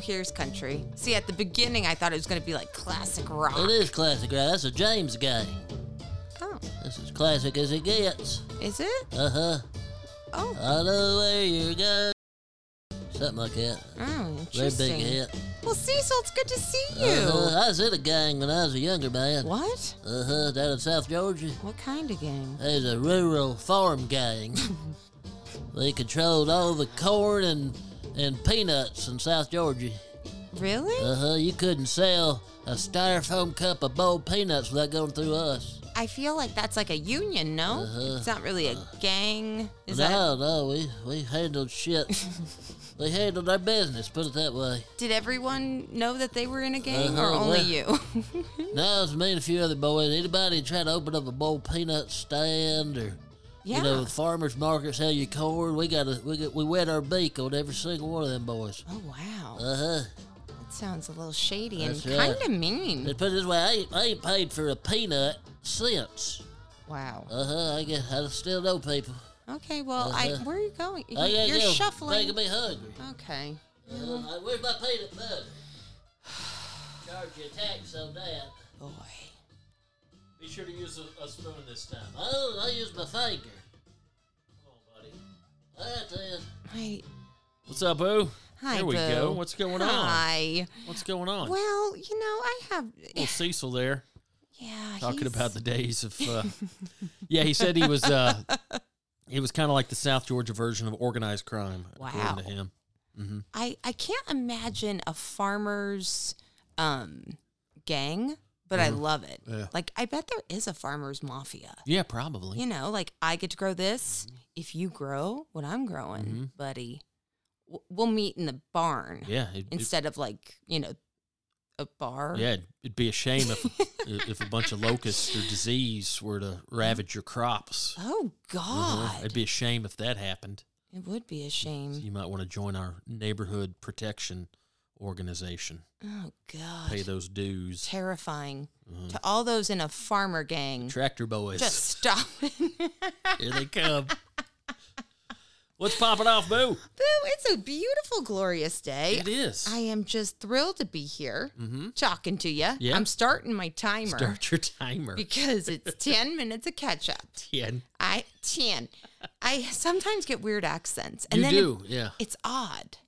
Here's country. See, at the beginning, I thought it was going to be like classic rock. It is classic, right? That's a James gang. Oh, That's as classic as it gets. is it? Uh-huh. Oh, I know where you go. going. Something like that. oh Very big hit. Well, Cecil, it's good to see you. Uh-huh. I was in a gang when I was a younger man. What? Uh-huh. Down in South Georgia. What kind of game? was a rural farm gang. they controlled all the corn and, and peanuts in South Georgia. Really? Uh-huh. You couldn't sell a styrofoam cup of boiled peanuts without going through us. I feel like that's like a union, no? Uh-huh. It's not really a gang. Is that? no, no, we, we handled shit. we handled our business, put it that way. Did everyone know that they were in a gang, or Uh-huh, only well- you? No, it was me and a few other boys. Anybody try to open up a boiled peanut stand or yeah. you know, farmers markets sell you corn, we got to we got, we wet our beak on every single one of them boys. oh wow, Uh huh. that sounds a little shady and right. kind of mean. Let's put it this way, I ain't, I ain't paid for a peanut since. Wow. Uh huh. I guess I still know people. Okay, well, I Uh-huh. where are you going? I gotta You're go, shuffling. Making me hungry. Okay. Uh, where's my peanut butter? Charge you a tax on that. Boy. Be sure to use a, a spoon this time. Oh, I use my finger. Come on, buddy. All right then. Hi. What's up, Boo? Hi, There we Boo. go. What's going on? Hi. What's going on? Well, you know, I have. Little Cecil there Yeah. talking he's- about the days of. Uh, yeah, he said he was. Uh, he was kind of like the South Georgia version of organized crime, Wow. according to him. hmm I I can't imagine a farmer's um gang, but I love it. Mm-hmm. Yeah. Like I bet there is a farmer's mafia. Yeah, probably. You know, like I get to grow this. If you grow what I'm growing, Mhm. buddy, w- we'll meet in the barn Yeah, it, it- instead of like you know a bar. yeah, it'd be a shame if if a bunch of locusts or disease were to ravage your crops. Oh Uh-huh. God, It'd be a shame if that happened. it would be a shame. You might want to join our neighborhood protection organization. Oh God, Pay those dues. terrifying Uh-huh. to all those in a farmer gang. Tractor boys. Just stop it. Here they come. What's popping off, Boo? Boo, it's a beautiful, glorious day. It is. I am just thrilled to be here mm-hmm. talking to you. Yeah. I'm starting my timer Start your timer. because it's 10 minutes of catch up. Ten. I 10. I sometimes get weird accents. And you then it- yeah. it's odd.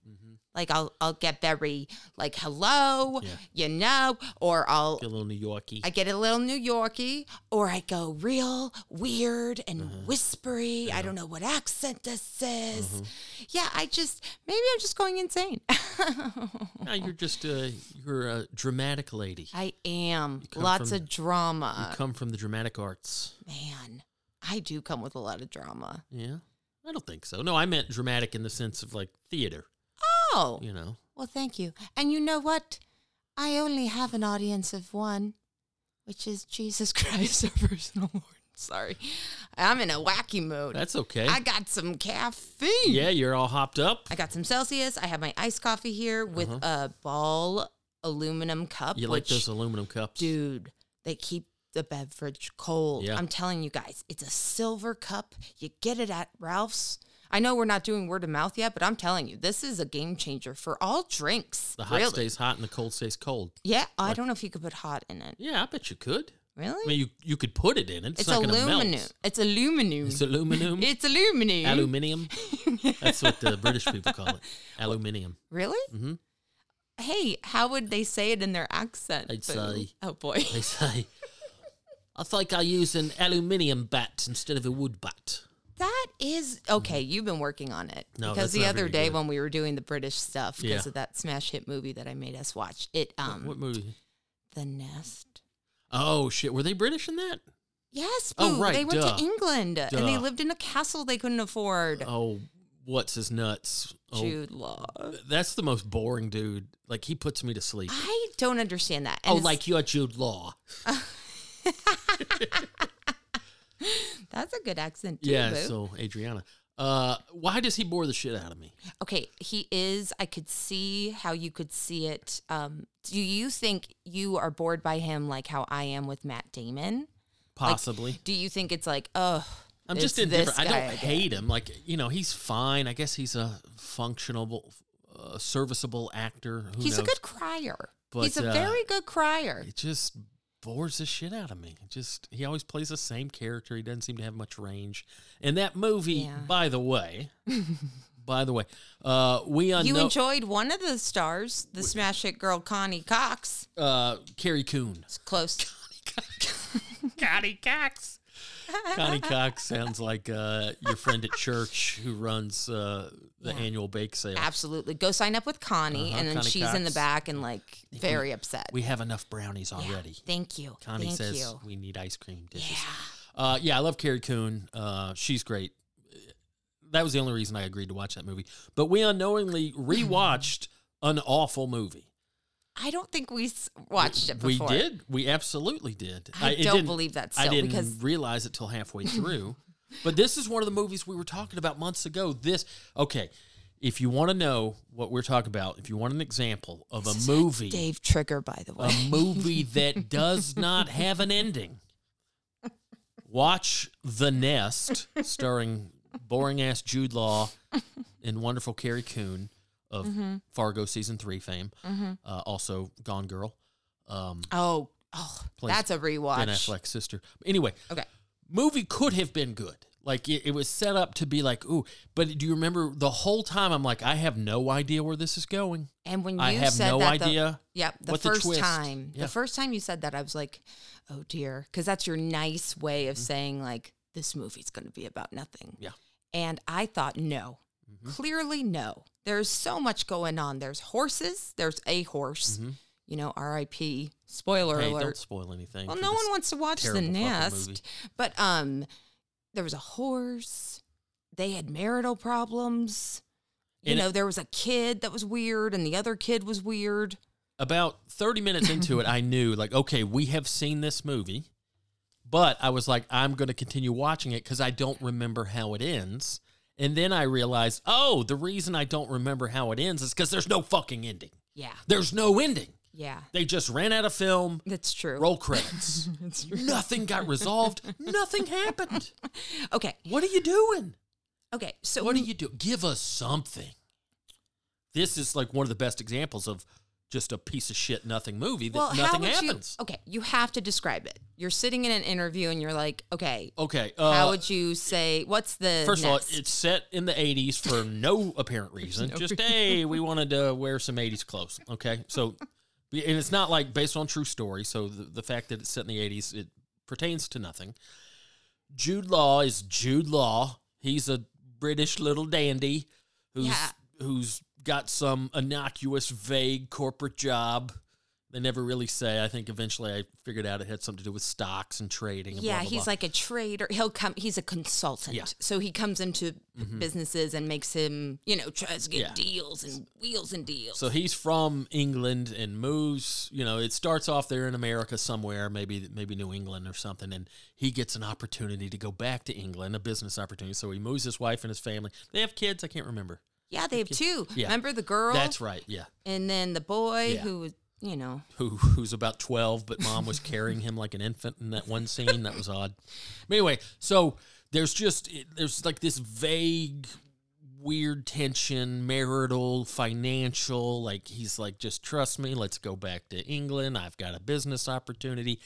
Like I'll I'll get very like hello, Yeah. you know, or I'll Get a little New Yorkie. I get a little New Yorkie, or I go real weird and Uh-huh. whispery. I don't know what accent this is. Mm-hmm. Yeah, I just maybe I'm just going insane. no, you're just a you're a dramatic lady. I am lots from- of drama, you come from the dramatic arts. man. I do come with a lot of drama. Yeah. I don't think so. No, I meant dramatic in the sense of like theater. Oh, You know. well, thank you. And you know what? I only have an audience of one, which is Jesus Christ, our personal Lord. Sorry, I'm in a wacky mood. That's okay. I got some caffeine. yeah, you're all hopped up. I got some Celsius. I have my iced coffee here with a ball aluminum cup. Uh-huh. You like which, those aluminum cups? dude? They keep the beverage cold. Yeah. I'm telling you guys, it's a silver cup. You get it at Ralph's. I know we're not doing word of mouth yet, but I'm telling you, this is a game changer for all drinks. The hot really. stays hot and the cold stays cold. Yeah, I don't know if you could put hot in it. Yeah, I bet you could. Really? I mean, you you could put it in it. It's, it's not going to aluminum. melt. It's aluminum. It's aluminum. It's aluminum. Aluminium. That's what the British people call it. Aluminium. really? Mhm. Hey, how would they say it in their accent? I'd Boo? say- Oh boy. They say I think I use an aluminium bat instead of a wood bat. That is okay. You've been working on it No, because the other day good. when we were doing the British stuff because Yeah. of that smash hit movie that I made us watch, it um what movie? The Nest. Oh shit! Were they British in that? Yes, Oh, right, They went duh. to England and they lived in a castle they couldn't afford. Oh, what's his nuts? Oh, Jude Law. that's the most boring dude. Like he puts me to sleep. I don't understand that. Oh, And it's- like you're Jude Law. that's a good accent too. yeah. So Adriana, uh, why does he bore the shit out of me? Okay, he is. I could see how you could see it. Um, do you think you are bored by him like how I am with Matt Damon? Possibly. Do you think it's like, oh, I'm just indifferent. I don't again? hate him. Like you know, he's fine. I guess he's a functional, uh, serviceable actor. Who He's a good crier. He's a uh, very good crier. It just bores the shit out of me. Just he always plays the same character. He doesn't seem to have much range. And that movie, Yeah. by the way, by the way, uh, we You enjoyed one of the stars, the smash hit girl Connie Cox. uh, Carrie Coon. It's close. Connie Cox. Connie Cox sounds like uh, your friend at church who runs uh, the Yeah. annual bake sale. Absolutely. Go sign up with Connie, Uh-huh, and then Connie she's in the back and like very upset. We have enough brownies Yeah, already. Thank you. Connie Thank says you. we need ice cream dishes. Yeah. Uh, yeah, I love Carrie Coon. Uh, she's great. That was the only reason I agreed to watch that movie. But we unknowingly rewatched an awful movie. I don't think we watched it before. We did. We absolutely did. I it don't believe that I still didn't because realize it till halfway through. but this is one of the movies we were talking about months ago. This okay. If you want to know what we're talking about, if you want an example of a movie, Dave Trigger, by the way. a movie that does not have an ending. Watch The Nest, starring boring ass Jude Law and wonderful Carrie Coon of Mm-hmm. Fargo season three fame. Uh, also Gone Girl. Um, oh, oh, that's a rewatch. Ben Affleck's sister. Anyway, Okay. movie could have been good. Like it, it was set up to be like, ooh, but do you remember the whole time? I'm like, I have no idea where this is going. And when you I have said no that, the- idea Yep, the what the first twist- time, Yeah. the first time you said that, I was like, "Oh dear," because that's your nice way of saying like this movie's going to be about nothing. Mm-hmm. Yeah. And I thought, no, Mhm. clearly no. There's so much going on. There's horses. There's a horse. Mhm. You know, R.I.P. Spoiler Hey, don't spoil anything. Well, no one wants to watch the nest, but um, there was a horse. They had marital problems. You And it- know, there was a kid that was weird, and the other kid was weird. about 30 minutes into it, I knew, like, okay, we have seen this movie, but I was like, I'm going to continue watching it because I don't remember how it ends. And then I realized, oh, the reason I don't remember how it ends is because there's no fucking ending. Yeah, There's no ending. yeah, They just ran out of film, that's true. roll credits. Nothing got resolved. Nothing happened. Okay, What are you doing? okay. So What do you do? Give us something. This is like one of the best examples of just a piece of shit nothing movie that well, how nothing would happens. you? Okay, you have to describe it. You're sitting in an interview, and you're like, okay, Okay. Uh, how would you say? What's the First of all, it's set in the 80s for no apparent reason. No Just, hey, we wanted to wear some 80s clothes. Okay. So, and it's not like based on true story. So the, the fact that it's set in the 80s, it pertains to nothing. Jude Law is Jude Law. He's a British little dandy who's Yeah. who's got some innocuous, vague corporate job. They never really say. I think eventually I figured out it had something to do with stocks and trading. And yeah, blah, blah, he's blah. like a trader. He'll come. He's a consultant. Yeah. Mm-hmm. So he comes into businesses and makes him, you know, tries to get Yeah. deals and wheels and deals. So he's from England and moves. You know, it starts off there in America somewhere, maybe maybe New England or something, and he gets an opportunity to go back to England, a business opportunity. So he moves his wife and his family. They have kids. I can't remember. Yeah, they have two. Yeah. Remember the girl? That's right. Yeah, and then the boy Yeah. who was, you know, who who's about twelve, but mom was carrying him like an infant in that one scene. That was odd. But anyway, so there's just there's like this vague weird tension marital financial like he's like just trust me let's go back to england i've got a business opportunity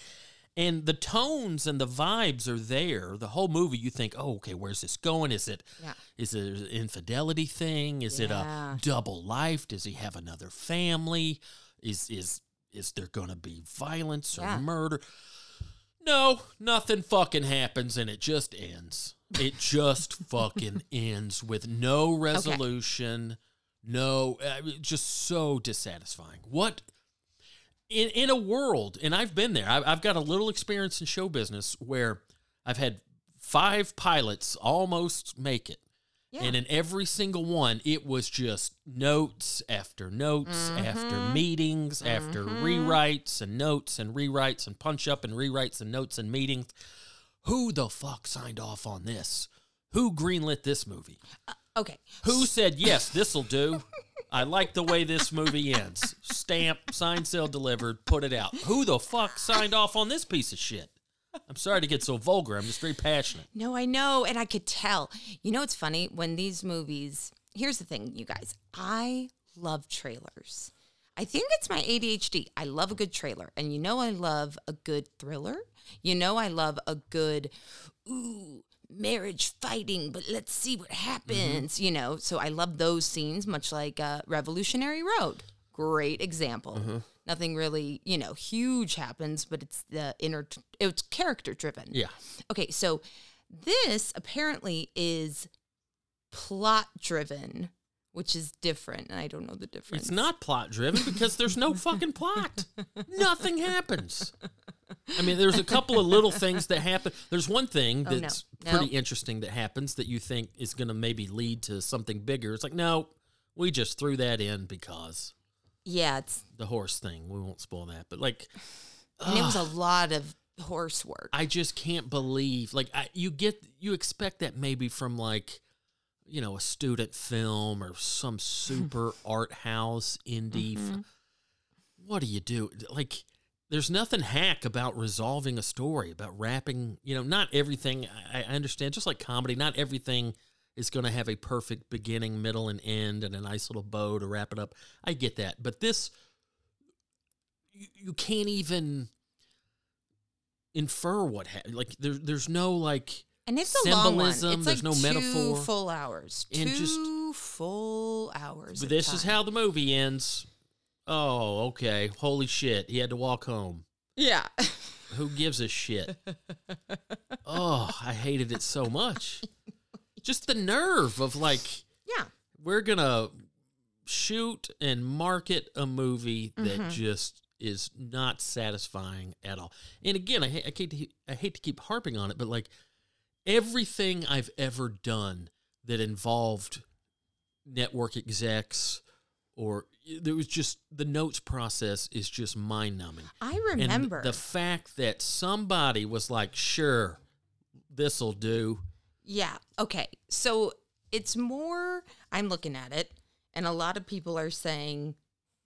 and the tones and the vibes are there. The whole movie you think oh okay where's this going? Is it Yeah. is it an infidelity thing? Is it a double life? Does he have another family? Is is is there going to be violence or Yeah. murder? No, nothing fucking happens and it just ends. It just fucking ends with no resolution, no, uh, just so dissatisfying. What in in a world, and I've been there. I've, I've got a little experience in show business where I've had five pilots almost make it. Yeah. And in every single one, it was just notes after notes after mm-hmm. meetings after mm-hmm. rewrites and notes and rewrites and punch up and rewrites and notes and meetings. Who the fuck signed off on this? Who greenlit this movie? Uh, okay. Who said, yes, this'll do? I like the way this movie ends. Stamp, sign, seal, delivered, put it out. Who the fuck signed off on this piece of shit? I'm sorry to get so vulgar. I'm just very passionate. No, I know, and I could tell. You know, it's funny when these movies. Here's the thing, you guys. I love trailers. I think it's my ADHD. I love a good trailer, and you know, I love a good thriller. You know, I love a good, ooh, marriage fighting, but let's see what happens. You know, so I love those scenes, much like uh, Revolutionary Road. Great example. Nothing really, you know, huge happens, but it's the inner. It's character driven. Yeah. Okay, so this apparently is plot driven, which is different. And I don't know the difference. It's not plot driven because there's no fucking plot. Nothing happens. I mean, there's a couple of little things that happen. There's one thing Oh, no. that's No. pretty interesting that happens that you think is going to maybe lead to something bigger. It's like, no, we just threw that in because Yeah, it's the horse thing. We won't spoil that. But like, and it was a lot of horse work. I just can't believe like I, you get you expect that maybe from like you know a student film or some super art house indie. Mm-hmm. f- what do you do? Like there's nothing hack about resolving a story about wrapping. You know, not everything. I, I understand. Just like comedy, not everything is going to have a perfect beginning, middle, and end, and a nice little bow to wrap it up. I get that, but this you, you can't even infer what happened. Like there, there's no like and it's a long one. It's symbolism, like there's no two metaphor. full hours. And two just- full hours. This is how the movie ends. Oh, okay. Holy shit. He had to walk home. Yeah. Who gives a shit? oh, I hated it so much. Just the nerve of like, yeah. we're going to shoot and market a movie that Mm-hmm. just is not satisfying at all. And again, I, I, hate to, I hate to keep harping on it, but like everything I've ever done that involved network execs or there was just the notes process is just mind numbing. I remember. And the fact that somebody was like, sure, this'll do. Yeah. Okay. So it's more, I'm looking at it, and a lot of people are saying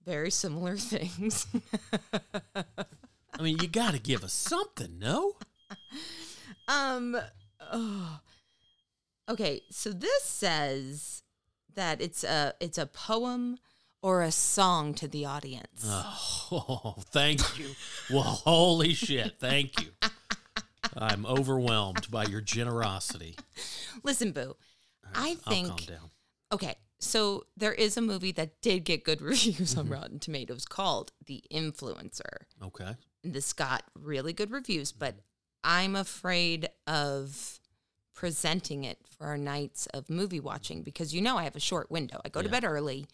very similar things. I mean, you got to give us something, no? um, oh. okay. So this says that it's a it's a poem or a song to the audience. Oh, thank you. Well, holy shit. Thank you. I'm overwhelmed by your generosity. Listen, Boo. I I'll think calm down. Okay, so there is a movie that did get good reviews Mm-hmm. on Rotten Tomatoes called The Influencer. Okay. This got really good reviews, but I'm afraid of presenting it for our nights of movie watching because you know I have a short window. I go to bed early.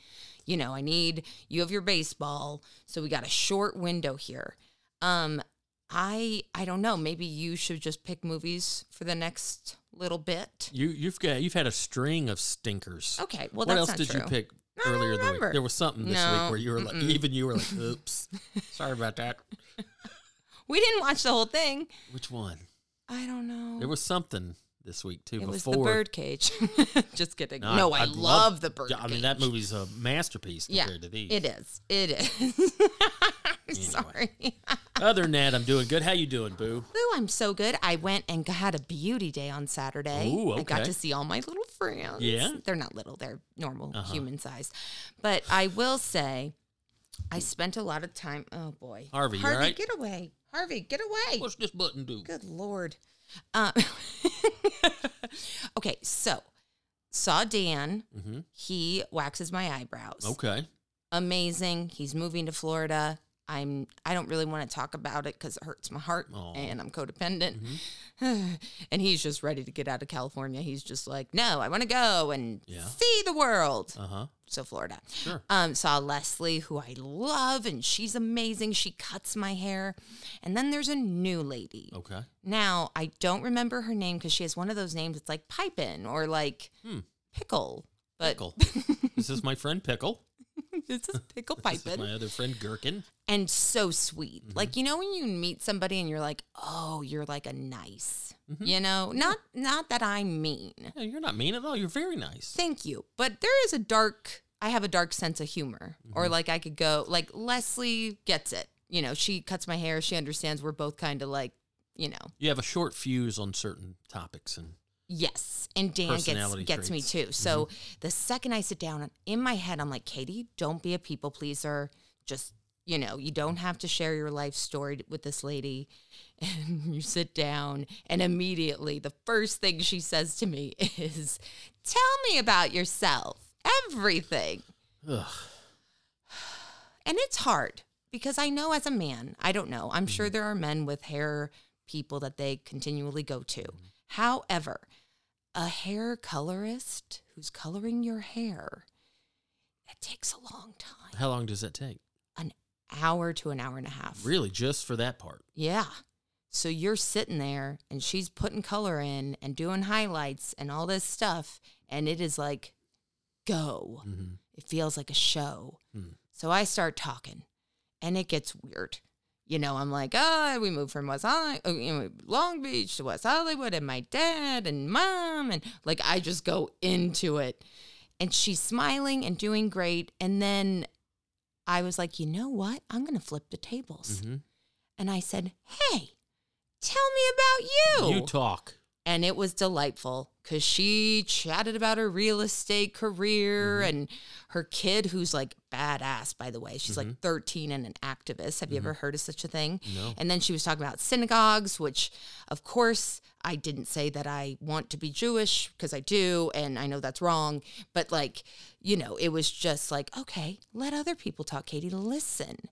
You know, I need you have your baseball, so we got a short window here. Um I I don't know, maybe you should just pick movies for the next little bit. You you've got you've had a string of stinkers. Okay, well what else did true. you pick I earlier the week? There was something this No, week where you were like, mm-mm. even you were like, "Oops, sorry about that." We didn't watch the whole thing. Which one? I don't know. There was something this week too. it was before the birdcage. Just kidding. No, No, I- I, I'd love- love the birdcage. I mean, that movie's a masterpiece Yeah, compared to these. it is. It is. Sorry. Other than that, I'm doing good. How you doing, Boo? Ooh, I'm so good. I went and had a beauty day on Saturday. Ooh, okay. I got to see all my little friends. Yeah? Uh-huh. They're not little, they're normal, human size. But I will say, I spent a lot of time. Oh, boy. Harvey, Harvey, right? get away. Harvey, get away. What's this button do? Good lord. Uh, okay, so saw Dan. Mhm. He waxes my eyebrows. Okay. Amazing. He's moving to Florida. I'm I don't really want to talk about it because it hurts my heart Aw. and I'm codependent. and he's just ready to get out of California. He's just like, no, I want to go and Yeah. see the world. Uh huh. So Florida. Sure. Um, saw Leslie, who I love, and she's amazing. She cuts my hair. And then there's a new lady. Okay. Now I don't remember her name because she has one of those names. It's like Pipin or like Hmm. Pickle. But Pickle. this is my friend Pickle. this is Pickle This is Pipin. my other friend Gherkin. And so sweet. Like you know when you meet somebody and you're like, "Oh, you're like a nice." You know, not not that I'm mean. Yeah, you're not mean at all. You're very nice. Thank you. But there is a dark I have a dark sense of humor. Mm-hmm. Or like I could go like Leslie gets it. You know, she cuts my hair, she understands we're both kind of like, you know. You have a short fuse on certain topics, and Yes. And Dan gets gets me traits. Mm-hmm. too. So the second I sit down in my head, I'm like, Katie, don't be a people pleaser. Just, you know, you don't have to share your life story with this lady. And you sit down, and immediately the first thing she says to me is, Tell me about yourself. Everything. ugh, And it's hard because I know as a man, I don't know. I'm sure mm-hmm. there are men with hair people that they continually go to. Mm-hmm. However, a hair colorist who's coloring your hair, that takes a long time. how long does that take? Hour to an hour and a half. Really, just for that part? Yeah. So you're sitting there and she's putting color in and doing highlights and all this stuff. And it is like, go. Mm-hmm. It feels like a show. Hmm. So I start talking and it gets weird. You know, I'm like, oh, we moved from West Hollywood, Long Beach to West Hollywood, and my dad and mom, and like I just go into it. And she's smiling and doing great. And then I was like, you know what? I'm going to flip the tables. Mm-hmm. And I said, hey, tell me about you. You talk. and it was delightful because she chatted about her real estate career Mm-hmm. and her kid, who's like badass, by the way. She's like 13 and an activist. Have you ever heard of such a thing? Mm-hmm. No. And then she was talking about synagogues, which, of course, I didn't say that I want to be Jewish because I do, and I know that's wrong. But like, you know, it was just like, okay, let other people talk, Katie. Listen,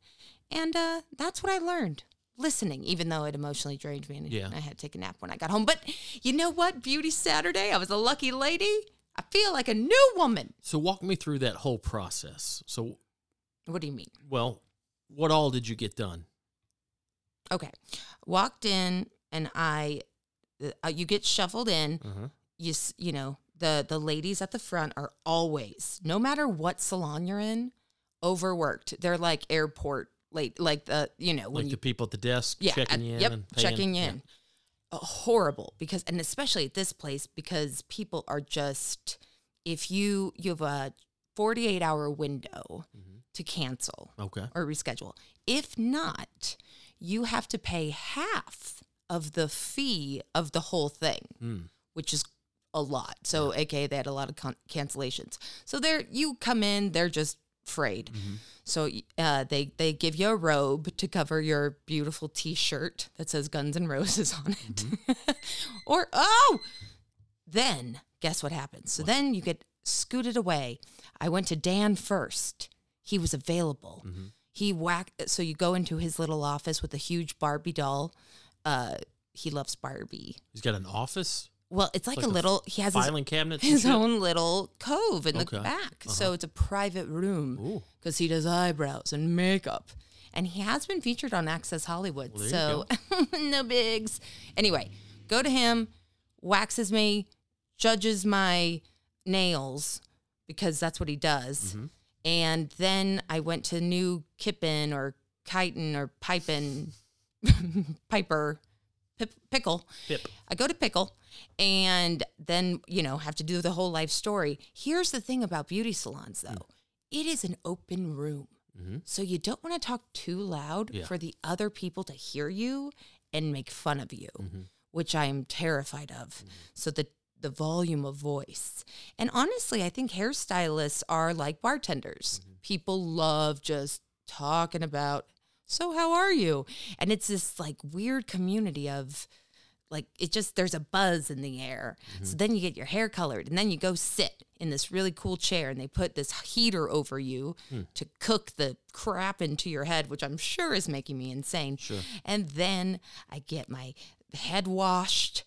and uh, that's what I learned. Listening, even though it emotionally drained me, and Yeah. I had to take a nap when I got home. But you know what? Beauty Saturday, I was a lucky lady. I feel like a new woman. So walk me through that whole process. So, What do you mean? well, what all did you get done? Okay, walked in, and I, uh, you get shuffled in. Uh-huh. you s- you know the the ladies at the front are always no matter what salon you're in overworked they're like airport late like the you know when Like you the people at the desk yeah checking at- you in yep checking Yeah. in Uh, horrible because and especially at this place because people are just if you you have a 48 hour window Mhm. to cancel Okay. or reschedule. If not, you have to pay half of the fee of the whole thing, Mm. which is a lot. So, aka they had a lot of con- cancellations. So there, you come in, they're just frayed. Mm-hmm. So uh, they they give you a robe to cover your beautiful T-shirt that says Guns and Roses on it, Mm-hmm. or oh, then guess what happens? So then you get scooted away. I went to Dan first. He was available. Mm-hmm. He whacked. So you go into his little office with a huge Barbie doll. Uh, he loves Barbie. He's got an office, Well, it's like, Like a a little. He has his, his own little cove in Okay. the back. Uh-huh. So it's a private room because he does eyebrows and makeup. And he has been featured on Access Hollywood. Well, so no bigs. Anyway, go to him, waxes me, judges my nails because that's what he does. Mm-hmm. And then I went to New Kippen or Chitin or Pipin, Piper, Pip, Pickle. Pip. I go to Pickle and then, you know, have to do the whole life story. Here's the thing about beauty salons, though it is an open room. Mhm. So you don't want to talk too loud Yeah. for the other people to hear you and make fun of you, Mm-hmm. which I am terrified of. So the the volume of voice. And honestly, I think hairstylists are like bartenders. People love just talking about, so how are you? And it's this like weird community of like it just there's a buzz in the air. So mm-hmm. then you get your hair colored and then you go sit in this really cool chair and they put this heater over you hmm. to cook the crap into your head, which I'm sure is making me insane. Sure. And then I get my head washed,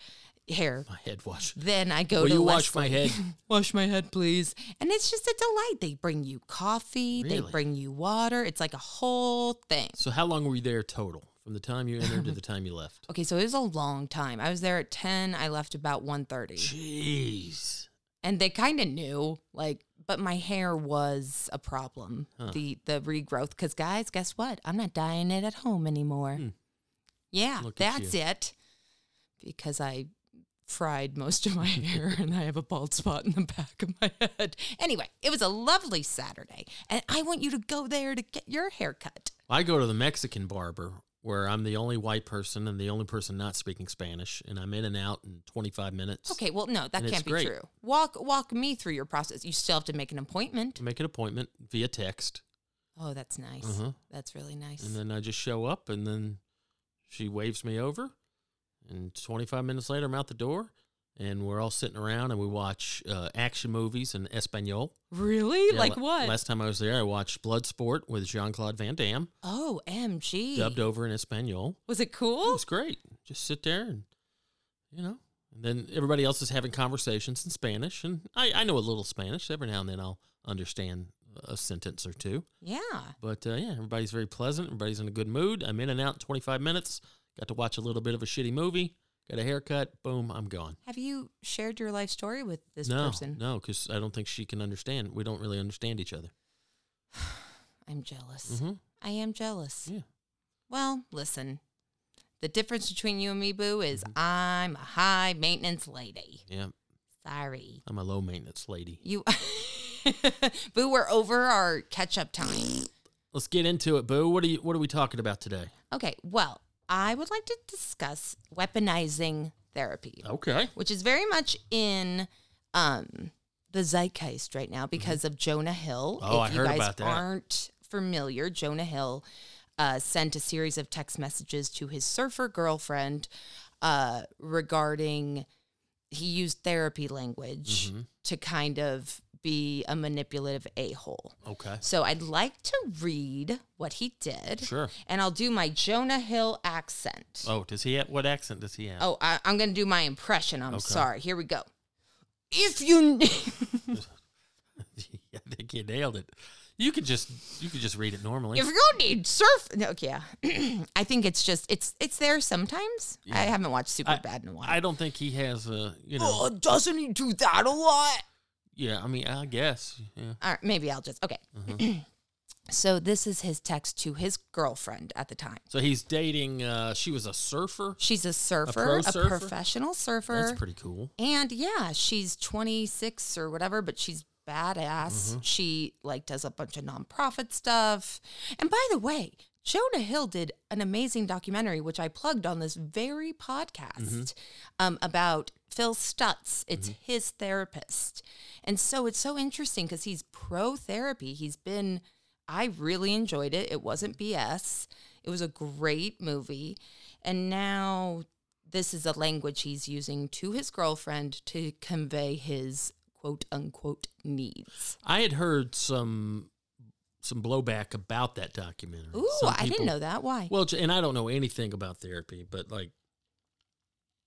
hair. My head wash. Then I go Will to you wash my head? wash my head, please. And it's just a delight. They bring you coffee, they bring you water. It's like a whole thing. So how long were you there total? From the time you entered to the time you left? Okay, so it was a long time. I was there at 10, I left about 1:30. Jeez. And they kind of knew like but my hair was a problem. Huh. The the regrowth cuz guys, guess what? I'm not dyeing it at home anymore. Hmm. Yeah, Look that's it. Because I fried most of my hair and I have a bald spot in the back of my head. Anyway, it was a lovely Saturday and I want you to go there to get your hair cut. I go to the Mexican barber where I'm the only white person and the only person not speaking Spanish, and I'm in and out in 25 minutes. Okay, well no, that can't be great. true. Walk walk me through your process. You still have to make an appointment. Make an appointment via text, Oh, that's nice. Uh-huh. That's really nice. and then I just show up, and then she waves me over, and 25 minutes later, I'm out the door, and we're all sitting around and we watch uh, action movies in Espanol. really? Yeah, like la- what? Last time I was there, I watched Bloodsport with Jean Claude Van Damme, Oh, MG. dubbed over in Espanol. Was it cool? It was great. Just sit there and, you know, and then everybody else is having conversations in Spanish. And I, I know a little Spanish. Every now and then I'll understand a sentence or two. Yeah. But uh, yeah, everybody's very pleasant. Everybody's in a good mood. I'm in and out in 25 minutes. Got to watch a little bit of a shitty movie. Got a haircut. Boom, I'm gone. Have you shared your life story with this no, person? no, because I don't think she can understand. We don't really understand each other. I'm jealous. hmm I am jealous. Yeah. Well, listen. The difference between you and me, Boo, is Mm-hmm. I'm a high maintenance lady. Yeah, Sorry. I'm a low maintenance lady. You Boo, we're over our catch up time. Let's get into it, Boo. What are you? What are we talking about today? Okay, well, I would like to discuss weaponizing therapy. Okay. which is very much in um, the zeitgeist right now because of Jonah Hill. Mm-hmm. Oh, if I you heard guys about that. aren't familiar, Jonah Hill uh, sent a series of text messages to his surfer girlfriend uh, regarding he used therapy language Mm-hmm. to kind of be a manipulative a hole. Okay. So I'd like to read what he did. Sure. And I'll do my Jonah Hill accent. Oh, does he have what accent does he have? Oh, I, I'm going to do my impression. I'm Okay. sorry. Here we go. If you. I think you nailed it. You could just you could just read it normally. If you need surf, no, yeah, I think it's just it's it's there sometimes. I haven't watched Superbad in a while. I don't think he has a you know. oh, doesn't he do that a lot? Yeah, I mean, I guess. Yeah. All right, maybe I'll just okay. Mm-hmm. so this is his text to his girlfriend at the time. So he's dating. uh She was a surfer. She's a surfer, pro a, surfer? professional surfer. That's pretty cool. And yeah, she's 26 or whatever, but she's badass. Mm-hmm. She like does a bunch of nonprofit stuff. And by the way, Jonah Hill did an amazing documentary, which I plugged on this very podcast Mm-hmm. um, about Phil Stutz. It's mm-hmm. his therapist. And so it's so interesting because he's pro therapy. He's been, I really enjoyed it. It wasn't BS. It was a great movie. And now this is a language he's using to his girlfriend to convey his quote unquote needs. I had heard some some blowback about that documentary. Ooh, Some I didn't know that. Why? Well, and I don't know anything about therapy, but like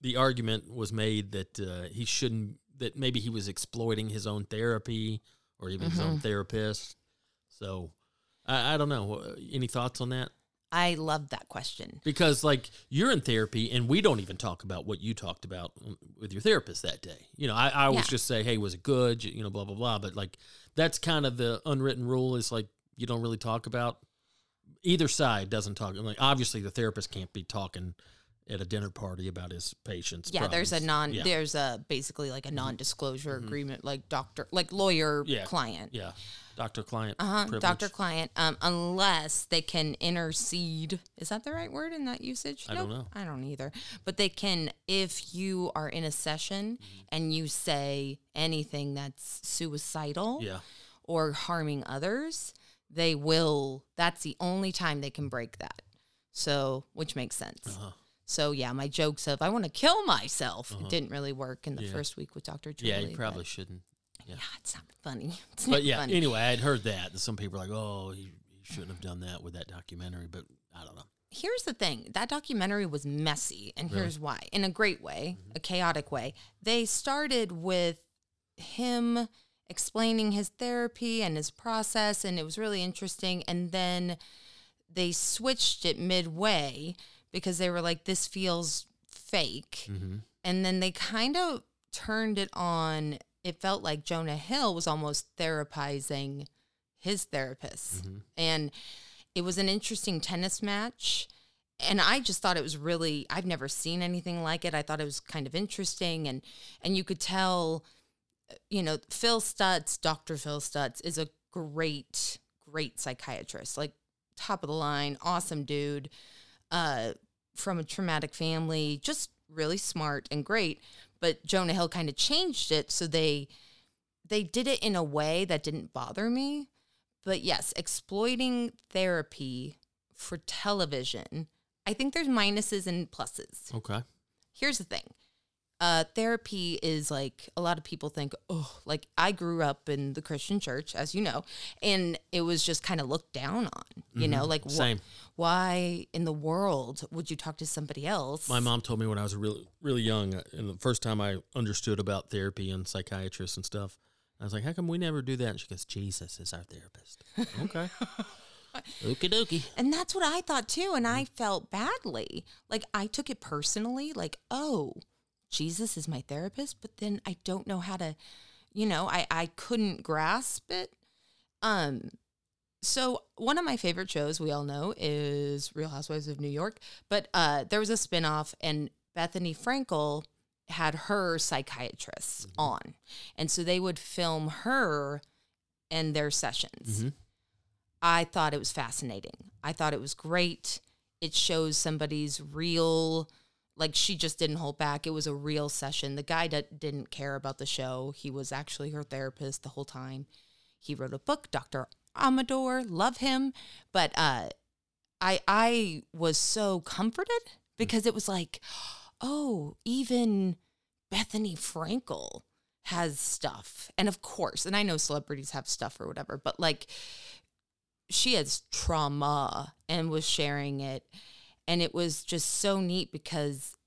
the argument was made that uh, he shouldn't, that maybe he was exploiting his own therapy or even his own Mm-hmm. therapist. So I, I don't know. Any thoughts on that? I love that question. Because like you're in therapy and we don't even talk about what you talked about um, with your therapist that day. You know, I, I always Yeah. just say, hey, was it good? You know, blah, blah, blah. But like that's kind of the unwritten rule is like you don't really talk about either side doesn't talk. Like obviously the therapist can't be talking at a dinner party about his patients. Yeah, there's a non Yeah. there's a basically like a non-disclosure agreement like doctor like lawyer Yeah. client. Yeah. Doctor client. Uh-huh, privilege. doctor client um unless they can intercede. Is that the right word in that usage? I don't know. I don't either. But they can if you are in a session Mm-hmm. and you say anything that's suicidal Yeah. or harming others, they will that's the only time they can break that. So, which makes sense. Uh-huh. So yeah, my jokes of I want to kill myself it didn't really work in the Uh-huh. Yeah. first week with Dr. Julie. Yeah, you probably shouldn't. Yeah, it's not funny. It's But not yeah, funny. anyway, I had heard that. Some people are like, oh, he, he shouldn't have done that with that documentary, but I don't know. here's the thing that documentary was messy and Really? Mm-hmm. here's why in a great way a chaotic way they started with him explaining his therapy and his process and it was really interesting and then they switched it midway because they were like this feels fake. Mm-hmm. and then they kind of turned it on. It felt like jonah hill was almost therapizing his therapist. Mm-hmm. and it was an interesting tennis match. And i just thought it was really i've never seen anything like it. I thought it was kind of interesting. And and you could tell you know phil stutz dr phil stutz is a great great psychiatrist. Like top of the line awesome dude uh from a traumatic family just really smart and great but jonah hill kind of changed it so they they did it in a way that didn't bother me but yes, exploiting therapy for television, I think there's minuses and pluses. Okay. Here's the thing. Uh, therapy is like a lot of people think, oh, like I grew up in the Christian church, as you know, and it was just kind of looked down on, you know, like wh- Same. why in the world would you talk to somebody else? My mom told me when I was really, really young, uh, and the first time I understood about therapy and psychiatrists and stuff, I was like, how come we never do that? And she goes, Jesus is our therapist. okay. Okie dokie. And that's what I thought too. And I felt badly. Like I took it personally, like, oh, Jesus is my therapist, but then I don't know how to, you know, I, I couldn't grasp it. Um, so one of my favorite shows we all know is Real Housewives of New York, but uh, there was a spinoff and Bethenny Frankel had her psychiatrists on. And so they would film her and their sessions. Mhm. I thought it was fascinating. I thought it was great. It shows somebody's real, like she just didn't hold back. It was a real session. The guy that didn't care about the show. He was actually her therapist the whole time. He wrote a book, Dr. Amador, love him. But uh, I I was so comforted because it was like, oh, even Bethenny Frankel has stuff. And of course, and I know celebrities have stuff or whatever, but like she has trauma and was sharing it. And it was just so neat because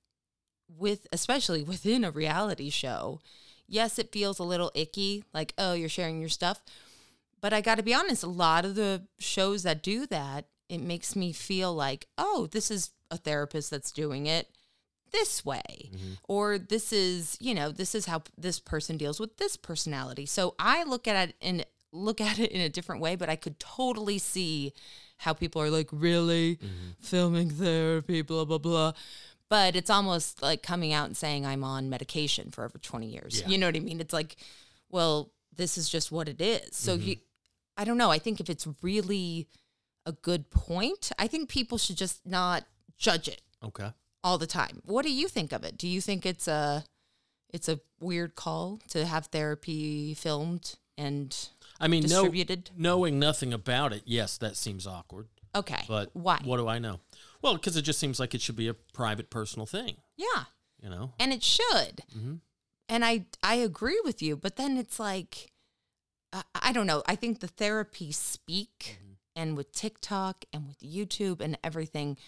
with especially within a reality show, yes, it feels a little icky, like, oh, you're sharing your stuff. But I got to be honest, a lot of the shows that do that, it makes me feel like, oh, this is a therapist that's doing it this way. Mm-hmm. Or this is, you know, this is how this person deals with this personality. So I look at it in look at it in a different way, but I could totally see how people are like, really mm-hmm. filming therapy, blah, blah, blah. But it's almost like coming out and saying I'm on medication for over 20 years. Yeah. You know what I mean? It's like, well, this is just what it is. So mm-hmm. you, I don't know. I think if it's really a good point, I think people should just not judge it Okay. all the time. What do you think of it? Do you think it's a it's a weird call to have therapy filmed and I mean, no, distributed? knowing nothing about it, yes, that seems awkward. Okay. But why? What do I know? Well, because it just seems like it should be a private, personal thing. yeah. You know. And it should. Mhm. And I I agree with you, but then it's like I, I don't know. I think the therapy speak Mm-hmm. and with TikTok and with YouTube and everything,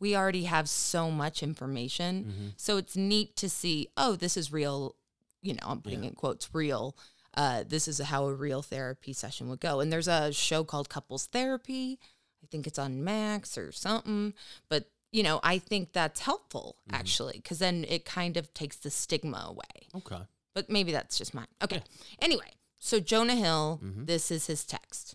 we already have so much information. Mm-hmm. So it's neat to see, oh, this is real, you know, I'm putting Yeah. in quotes real. Uh, this is how a real therapy session would go. And there's a show called Couples Therapy. I think it's on Max or something. But, you know, I think that's helpful Mm-hmm. actually, because then it kind of takes the stigma away. Okay. But maybe that's just mine. Okay. Anyway, so Jonah Hill, Mm-hmm. this is his text.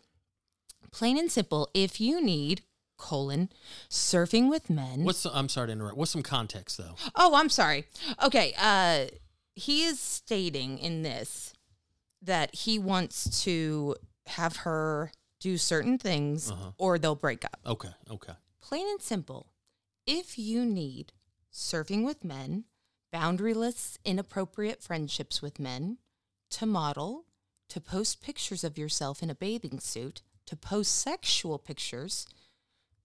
Plain and simple, if you need colon surfing with men. What's the, I'm sorry to interrupt. What's some context though? Oh, I'm sorry. Okay, uh he is stating in this that he wants to have her do certain things Uh-huh. or they'll break up. Okay. Okay. Plain and simple. If you need surfing with men, boundaryless, inappropriate friendships with men, to model, to post pictures of yourself in a bathing suit, to post sexual pictures,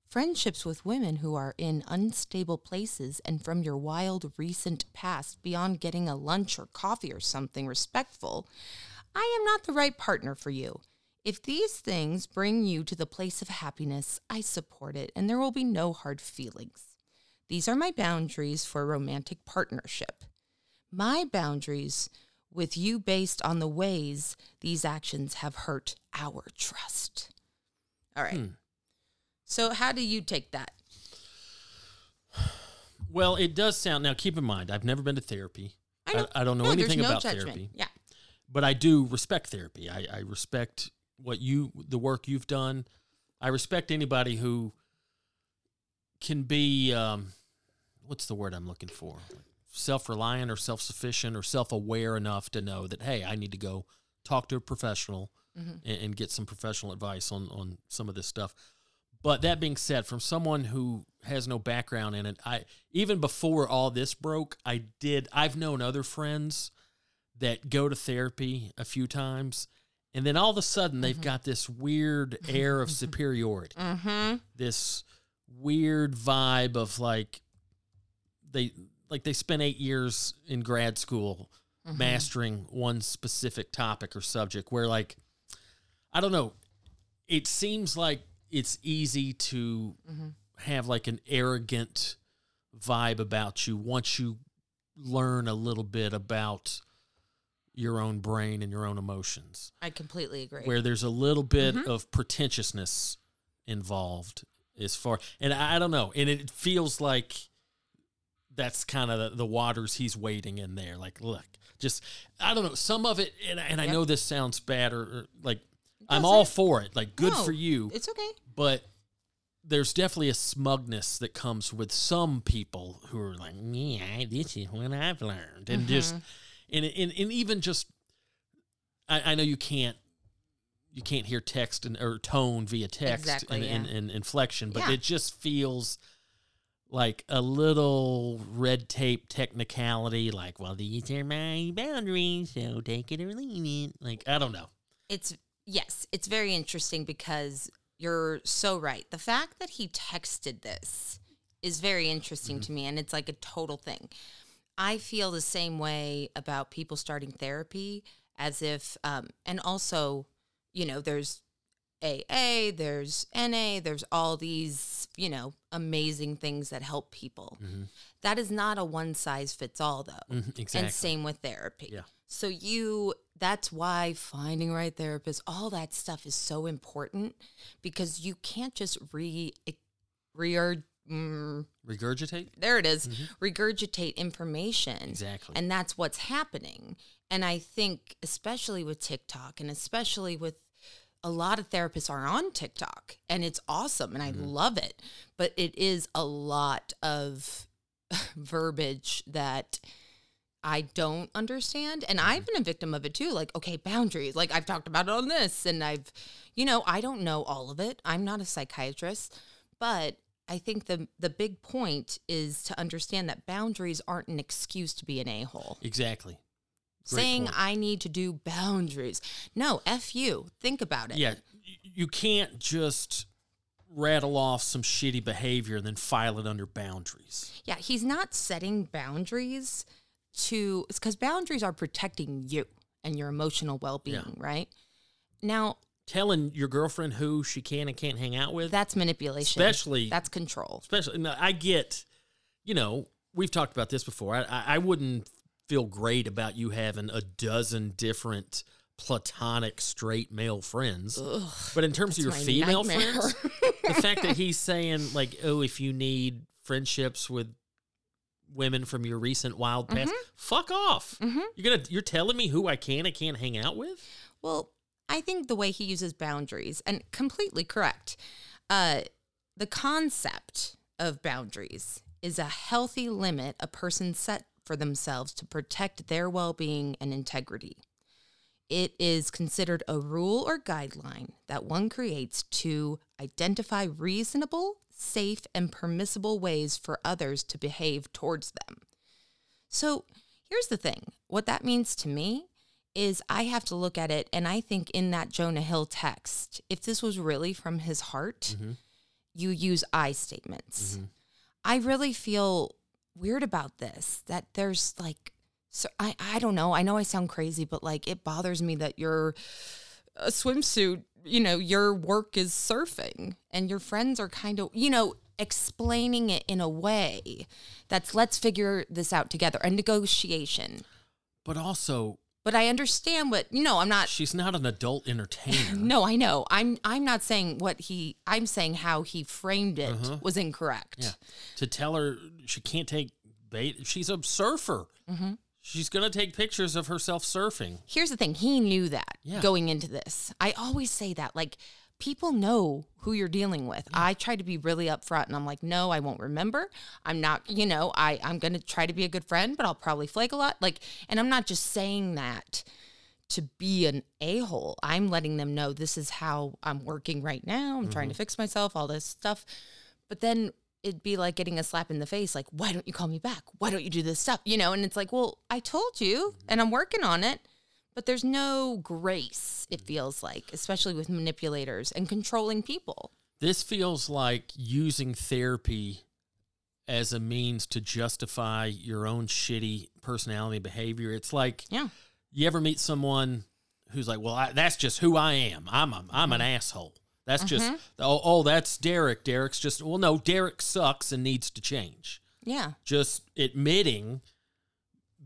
friendships with women who are in unstable places and from your wild recent past beyond getting a lunch or coffee or something respectful, I am not the right partner for you. If these things bring you to the place of happiness, I support it and there will be no hard feelings. These are my boundaries for romantic partnership. My boundaries with you based on the ways these actions have hurt our trust. All right. Hmm. So, how do you take that? Well, it does sound. Now, keep in mind, I've never been to therapy. I know. I, don't know No, anything no about judgment. therapy, Yeah. But I do respect therapy. I, I respect what you, the work you've done. I respect anybody who can be, um, what's the word I'm looking for? Self reliant or self sufficient or self aware enough to know that, hey, I need to go talk to a professional and, and get some professional advice on, on some of this stuff. But that being said, from someone who has no background in it, I even before all this broke, I did. I've known other friends that go to therapy a few times, and then all of a sudden they've mm-hmm. got this weird air of superiority, Mm-hmm. this weird vibe of like they like they spent eight years in grad school mm-hmm. mastering one specific topic or subject. Where like I don't know, it seems like it's easy to mm-hmm. have like an arrogant vibe about you once you learn a little bit about your own brain and your own emotions I completely agree. where there's a little bit mm-hmm. of pretentiousness involved as far and I, I don't know and it feels like that's kind of the, the waters he's wading in there like look just i don't know some of it and, and i know this sounds bad or, or like i'm all for it like good No, for you It's okay. but there's definitely a smugness that comes with some people who are like, yeah, this is what I've learned. And just, mm-hmm. And, and, and even just, I, I know you can't, you can't hear text and, or tone via text Exactly, and, and, and inflection, but Yeah. it just feels like a little red tape technicality, like, well, these are my boundaries, so take it or leave it. Like, I don't know. It's yes, it's very interesting because you're so right. The fact that he texted this is very interesting Mm-hmm. to me and it's like a total thing. I feel the same way about people starting therapy as if um and also, you know, there's AA, there's NA, there's all these, you know, amazing things that help people. That is not a one size fits all though. Mhm, exactly. And same with therapy. Yeah. So you that's why finding right therapist, all that stuff is so important because you can't just re re mm, Regurgitate? there it is, mm-hmm. regurgitate information. Exactly. And that's what's happening. And I think especially with TikTok and especially with a lot of therapists are on TikTok and it's awesome and I mm-hmm. love it. But it is a lot of verbiage that I don't understand. And I've mm-hmm. been a victim of it too. Like, okay, boundaries. Like, I've talked about it on this, and I've, you know, I don't know all of it. I'm not a psychiatrist, but I think the the big point is to understand that boundaries aren't an excuse to be an a hole. Exactly. Great Saying point. I need to do boundaries. No, f you. Think about it. Yeah, you can't just rattle off some shitty behavior and then file it under boundaries. Yeah, he's not setting boundaries to because boundaries are protecting you and your emotional well being, right? Now Telling your girlfriend who she can and can't hang out with, that's manipulation. especially that's control. especially no, I get, you know, we've talked about this before. I, I, I wouldn't feel great about you having a dozen different platonic straight male friends. but in terms of your female nightmare. friends, the fact that he's saying like, oh, if you need friendships with women from your recent wild past, Mm-hmm. fuck off. You're gonna you're telling me who I can and can't hang out with? Well, I think the way he uses boundaries, and completely correct, uh, the concept of boundaries is a healthy limit a person set for themselves to protect their well being and integrity. It is considered a rule or guideline that one creates to identify reasonable, safe, and permissible ways for others to behave towards them. So here's the thing what that means to me is I have to look at it, and I think in that Jonah Hill text, if this was really from his heart, mm-hmm. you use I statements. Mm-hmm. I really feel weird about this that there's like so I I don't know. I know I sound crazy, but like it bothers me that you're a uh, swimsuit, you know, your work is surfing and your friends are kind of, you know, explaining it in a way that's let's figure this out together, a negotiation. But also, But I understand what, you know, I'm not she's not an adult entertainer. no, I know. I'm I'm not saying what he I'm saying how he framed it was incorrect. Uh-huh. Yeah. To tell her she can't take bait. She's a surfer. Mm-hmm. She's going to take pictures of herself surfing. Here's the thing, he knew that Yeah. going into this. I always say that like people know who you're dealing with. I try to be really upfront and I'm like, "No, I won't remember. I'm not, you know, I I'm going to try to be a good friend, but I'll probably flake a lot." Like and I'm not just saying that to be an a-hole. I'm letting them know this is how I'm working right now. I'm trying to mm-hmm. fix myself, all this stuff. But then it'd be like getting a slap in the face like, why don't you call me back? Why don't you do this stuff? You know, and it's like, well, I told you mm-hmm. and I'm working on it. But there's no grace, it feels like, especially with manipulators and controlling people. This feels like using therapy as a means to justify your own shitty personality behavior. It's like Yeah. you ever meet someone who's like, "Well, I, that's just who I am. I'm a, I'm an mm-hmm. asshole. That's just mm-hmm. oh, oh, that's Derek. Derek's just well, no, Derek sucks and needs to change. Yeah. Just admitting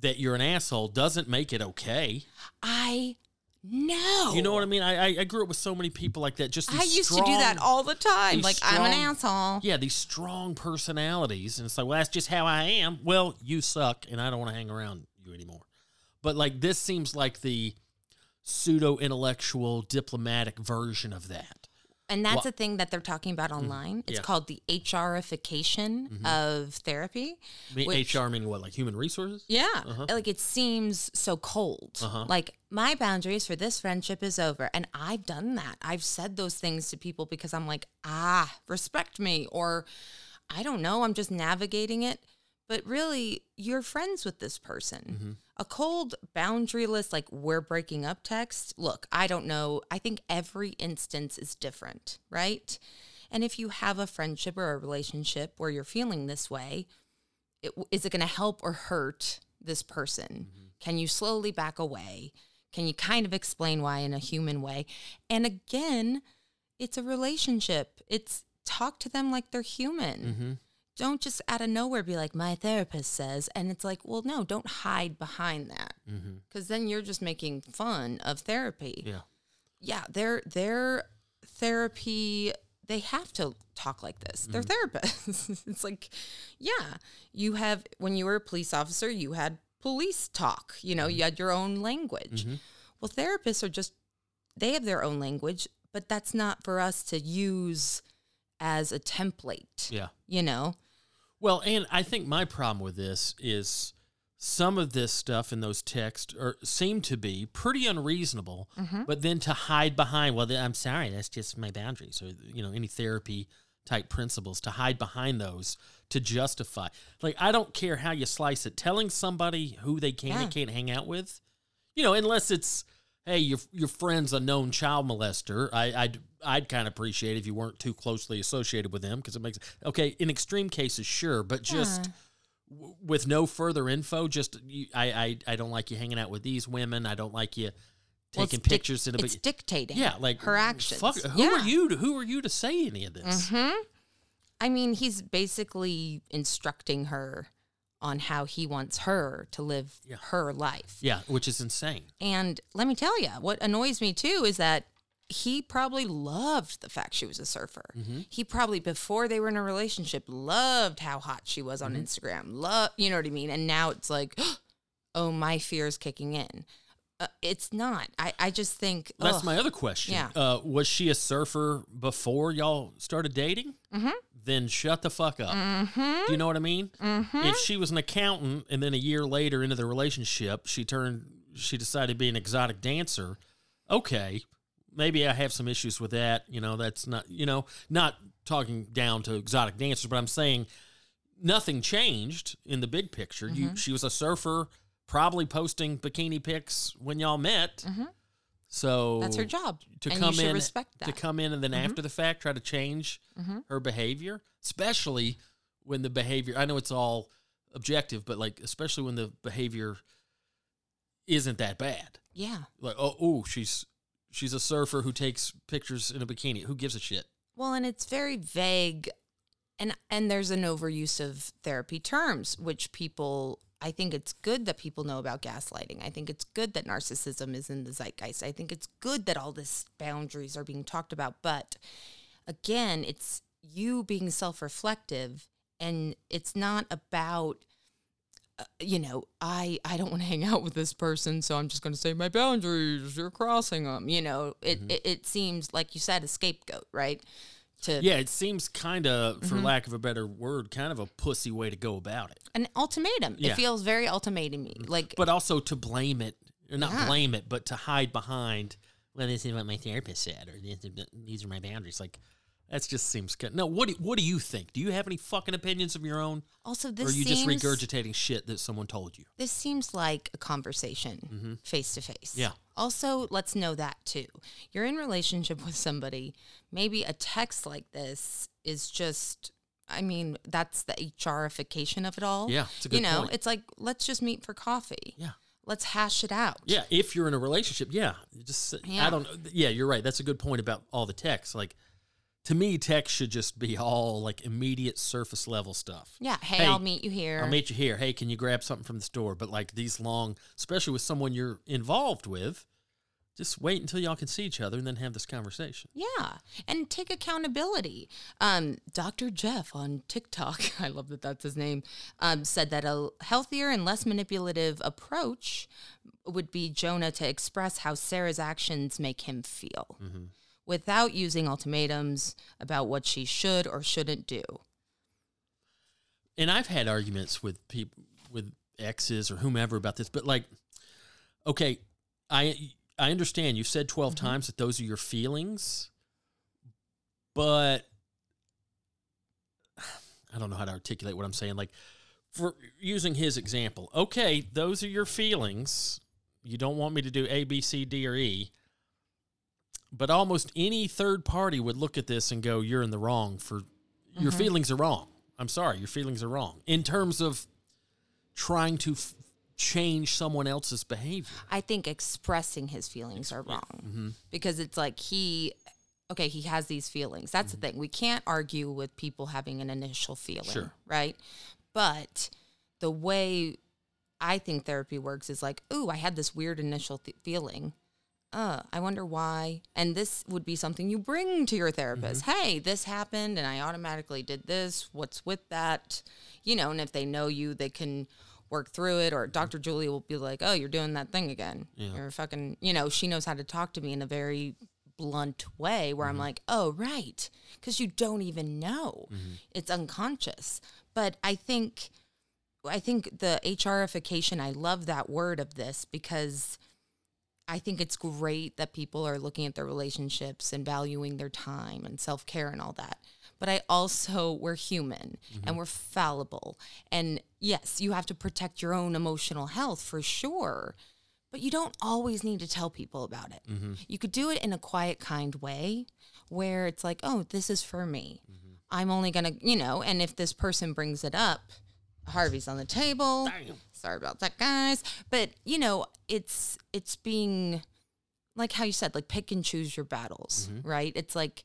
that you're an asshole doesn't make it okay. I know. You know what I mean? I, I I grew up with so many people like that. Just I used to do that all the time. Like, I'm an asshole. Yeah, these strong personalities, and it's like, well, that's just how I am. Well, you suck, and I don't want to hang around you anymore. But like, this seems like the pseudo intellectual diplomatic version of that. And that's Wha- a thing that they're talking about online. It's yeah. called the HRification of therapy. I mean, Which- HR meaning what, like human resources? Yeah. Uh-huh. Like it seems so cold. Like my boundaries for this friendship is over. And I've done that. I've said those things to people because I'm like, ah, respect me. Or I don't know, I'm just navigating it. But really, you're friends with this person. A cold, boundaryless, like we're breaking up text. Look, I don't know. I think every instance is different, right? And if you have a friendship or a relationship where you're feeling this way, it, is it going to help or hurt this person? Mm-hmm. Can you slowly back away? Can you kind of explain why in a human way? And again, it's a relationship. It's talk to them like they're human. Mm-hmm. Mm-hmm. Don't just out of nowhere be like, my therapist says. And it's like, well, no, don't hide behind that Mm-hmm. because then you're just making fun of therapy Yeah. yeah, their their therapy they have to talk like this. They're therapists. it's like, yeah, you have when you were a police officer, you had police talk. You know, you had your own language. Well, therapists are just they have their own language, but that's not for us to use as a template. Yeah. You know, Well, and I think my problem with this is some of this stuff in those texts are seem to be pretty unreasonable, mm-hmm. but then to hide behind, well, I'm sorry, that's just my boundaries, or you know, any therapy type principles to hide behind those to justify. Like, I don't care how you slice it. Telling somebody who they can Yeah. and can't hang out with, you know, unless it's hey, your your friend's a known child molester. I, I'd I'd kind of appreciate if you weren't too closely associated with them because it makes okay. In extreme cases, sure, but just w- with no further info, just you, I, I I don't like you hanging out with these women. I don't like you Well, taking dic- pictures in a it's dictating. Yeah, like her actions. Fuck, who Yeah. are you? To, who are you to say any of this? Hmm? I mean, he's basically instructing her on how he wants her to live Yeah. her life. Yeah, which is insane. And let me tell you, what annoys me too is that he probably loved the fact she was a surfer. Mm-hmm. He probably before they were in a relationship loved how hot she was on Mm-hmm. Instagram. Love, you know what I mean? And now it's like, oh, my fear is kicking in. Uh, it's not. I, I just think That's ugh. my other question. Yeah. Uh, was she a surfer before y'all started dating? Mm-hmm. Then shut the fuck up. Mm-hmm. Do you know what I mean? Mm-hmm. If she was an accountant and then a year later into the relationship, she turned, she decided to be an exotic dancer. Okay, maybe I have some issues with that. You know, that's not, you know, not talking down to exotic dancers, but I'm saying nothing changed in the big picture. You, she was a surfer, probably posting bikini pics when y'all met. So That's her job. to and come in respect that. Mm-hmm. to come in and then after the fact try to change her behavior, especially when the behavior. I know it's all objective, but like especially when the behavior isn't that bad. yeah. Like oh, oh she's she's a surfer who takes pictures in a bikini. Who gives a shit? Well, and it's very vague and and there's an overuse of therapy terms which people I think it's good that people know about gaslighting. I think it's good that narcissism is in the zeitgeist. I think it's good that all these boundaries are being talked about, but again, it's you being self-reflective and it's not about uh, you know, I I don't want to hang out with this person, so I'm just going to say my boundaries. You're crossing them. You know, it, it it seems like you said a scapegoat, right? To Yeah, it seems kind of, Mm-hmm. for lack of a better word, kind of a pussy way to go about it. an ultimatum. Yeah. It feels very ultimatum like But also to blame it, or not Yeah. blame it, but to hide behind. Well, this is what my therapist said, or these are my boundaries. Like that just seems good. No, what do, what do you think? Do you have any fucking opinions of your own, also or are you seems just regurgitating shit that someone told you? this seems like a conversation face to face. Yeah. Also, let's know that too. You're in relationship with somebody. Maybe a text like this is just I mean, that's the HRification of it all. Yeah, it's a good You know, point. it's like let's just meet for coffee. Yeah. Let's hash it out. Yeah, if you're in a relationship, yeah, just I don't. Yeah, you're right. That's a good point about all the texts. Like to me, text should just be all like immediate surface level stuff. Yeah. Hey, Hey, I'll meet you here. I'll meet you here. Hey, can you grab something from the store? But like these long, especially with someone you're involved with, just wait until y'all can see each other and then have this conversation. Yeah, and take accountability. Um, Dr. Jeff on TikTok, I love that that's his name, um, said that a healthier and less manipulative approach would be Jonah to express how Sarah's actions make him feel without using ultimatums about what she should or shouldn't do. And I've had arguments with people, with exes or whomever about this, but like, okay, I I understand you've said 12 mm-hmm. times that those are your feelings, but I don't know how to articulate what I'm saying. Like, for using his example, okay, those are your feelings. You don't want me to do A, B, C, D, or E. But almost any third party would look at this and go, You're in the wrong for your mm-hmm. feelings are wrong. I'm sorry, your feelings are wrong. In terms of trying to f- change someone else's behavior. I think expressing his feelings are wrong mm-hmm. because it's like he, okay, he has these feelings. That's the mm-hmm. thing. We can't argue with people having an initial feeling, Sure. right? But the way I think therapy works is like, ooh, I had this weird initial th- feeling. Uh, I wonder why. And this would be something you bring to your therapist. Mm-hmm. Hey, this happened and I automatically did this. What's with that? You know, and if they know you, they can work through it. Or Dr. Julie will be like, oh, you're doing that thing again. You're fucking, you know, she knows how to talk to me in a very blunt way where I'm mm-hmm. like, oh, right. Because you don't even know. Mm-hmm. It's unconscious. But I think. I think the HRification, I love that word of this because I think it's great that people are looking at their relationships and valuing their time and self care and all that. But I also, we're human and mm-hmm. we're fallible. And yes, you have to protect your own emotional health for sure. But you don't always need to tell people about it. Mm-hmm. You could do it in a quiet, kind way where it's like, oh, this is for me. Mm-hmm. I'm only going to, you know, and if this person brings it up, Harvey's on the table. Sorry about that, guys. But you know, it's it's being like how you said, like pick and choose your battles, mm-hmm. right? It's like,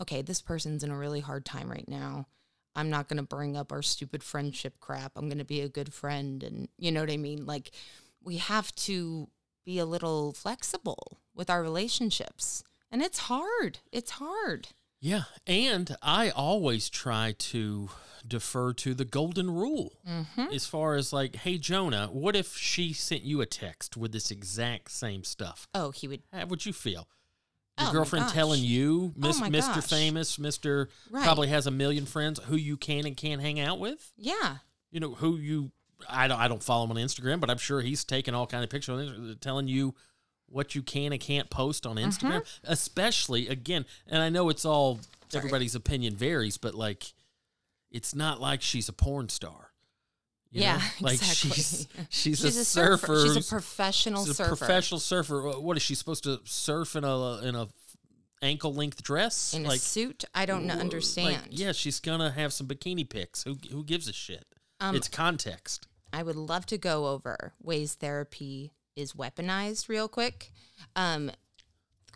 okay, this person's in a really hard time right now. I'm not gonna bring up our stupid friendship crap. I'm gonna be a good friend, and you know what I mean. Like, we have to be a little flexible with our relationships, and it's hard. It's hard. Yeah. And I always try to defer to the golden rule Mm-hmm. as far as like, hey, Jonah, what if she sent you a text with this exact same stuff? Oh, he would. How would you feel? Oh, Your my girlfriend telling you, Miss, my Mr. Famous, Mr. Right. probably has a million friends who you can and can't hang out with? Yeah. You know, who you, I don't, I don't follow him on Instagram, but I'm sure he's taking all kind of pictures telling you what you can and can't post on Instagram, Mm-hmm. especially again, and I know it's all, everybody's opinion varies, but like, it's not like she's a porn star. you Yeah, know? like exactly. she's she's, She's a, a surfer. surfer. She's a professional she's a surfer. professional surfer. What is she supposed to surf in a in a ankle length dress? in a like suit. I don't understand. Like, yeah, she's gonna have some bikini pics. Who who gives a shit? Um, it's context. I would love to go over ways therapy is weaponized real quick. Um,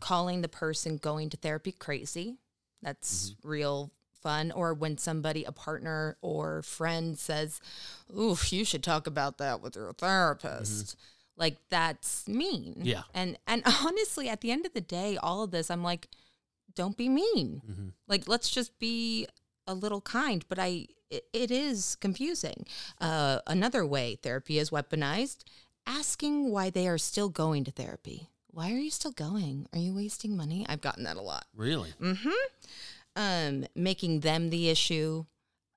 calling the person going to therapy crazy. That's real fun. Or when somebody, a partner or friend says, Oof, you should talk about that with your therapist. Like that's mean. Yeah. And and honestly, at the end of the day, all of this, I'm like, don't be mean. Mm-hmm. Like let's just be a little kind. But I it, it is confusing. Uh, another way therapy is weaponized, asking why they are still going to therapy. Why are you still going? Are you wasting money? I've gotten that a lot Really? Mm-hmm. Um, making them the issue.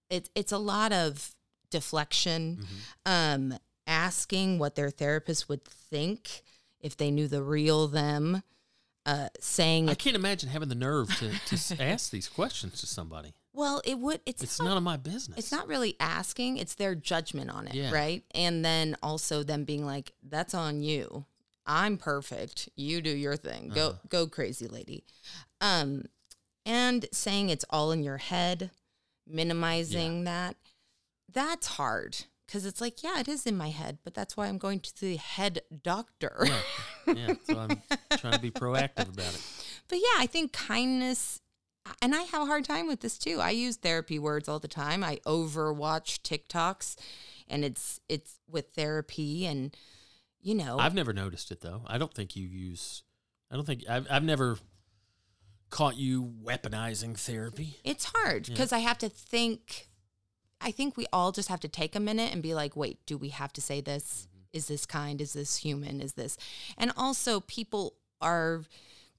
It's it's a lot of deflection, um, asking what their therapist would think if they knew the real them, uh, saying, I can't imagine having the nerve to, to ask these questions to somebody. "Well, it would." It's It's not, none of my business. It's not really asking; it's their judgment on it, Yeah. right? And then also them being like, "That's on you. I'm perfect. You do your thing. Go Uh-huh. go crazy, lady." Um, and saying it's all in your head, minimizing that, that's hard because it's like, yeah, it is in my head, but that's why I'm going to the head doctor. yeah, so I'm trying to be proactive about it. But yeah, I think kindness, and I have a hard time with this too. I use therapy words all the time. I overwatch TikToks, and it's it's with therapy, and you know, I've never noticed it though. I don't think you use. I don't think I've I've never caught you weaponizing therapy. it's hard because I have to think. I think we all just have to take a minute and be like, wait, do we have to say this? Mm-hmm. Is this kind? Is this human? Is this? And also, people are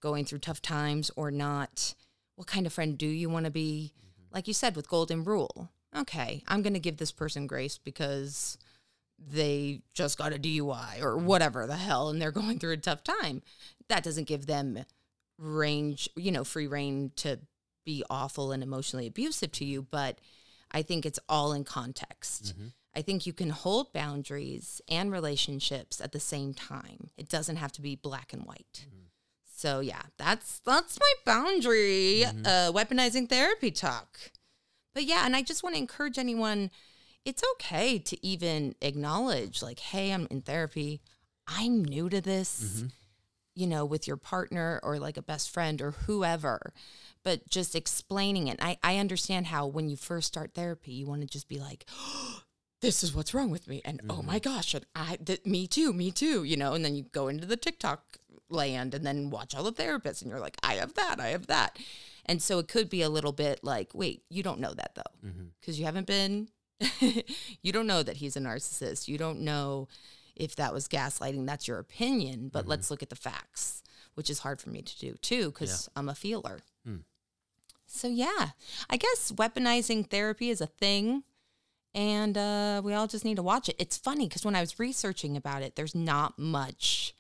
going through tough times or not. What kind of friend do you want to be? Mm-hmm. Like you said with Golden Rule. Okay, I'm going to give this person grace because they just got a DUI or whatever the hell and they're going through a tough time. That doesn't give them range, you know, free rein to be awful and emotionally abusive to you, but I think it's all in context. Mm-hmm. I think you can hold boundaries and relationships at the same time. It doesn't have to be black and white. Mm-hmm. So yeah, that's that's my boundary. Mm-hmm. Uh, weaponizing therapy talk. But yeah, and I just want to encourage anyone. It's okay to even acknowledge, like, hey, I'm in therapy. I'm new to this. Mm-hmm. You know, with your partner or like a best friend or whoever, but just explaining it. I, I understand how when you first start therapy, you want to just be like, this is what's wrong with me and oh my mm-hmm. gosh and i th- me too me too you know and then you go into the tiktok land and then watch all the therapists and you're like i have that i have that. And so it could be a little bit like wait you don't know that though. Mm-hmm. Because you haven't been you don't know that he's a narcissist. You don't know if that was gaslighting. That's your opinion but mm-hmm. let's look at the facts which is hard for me to do too because i'm a feeler. Hmm. So yeah i guess weaponizing therapy is a thing and uh, we all just need to watch it. It's funny because when I was researching about it, there's not much.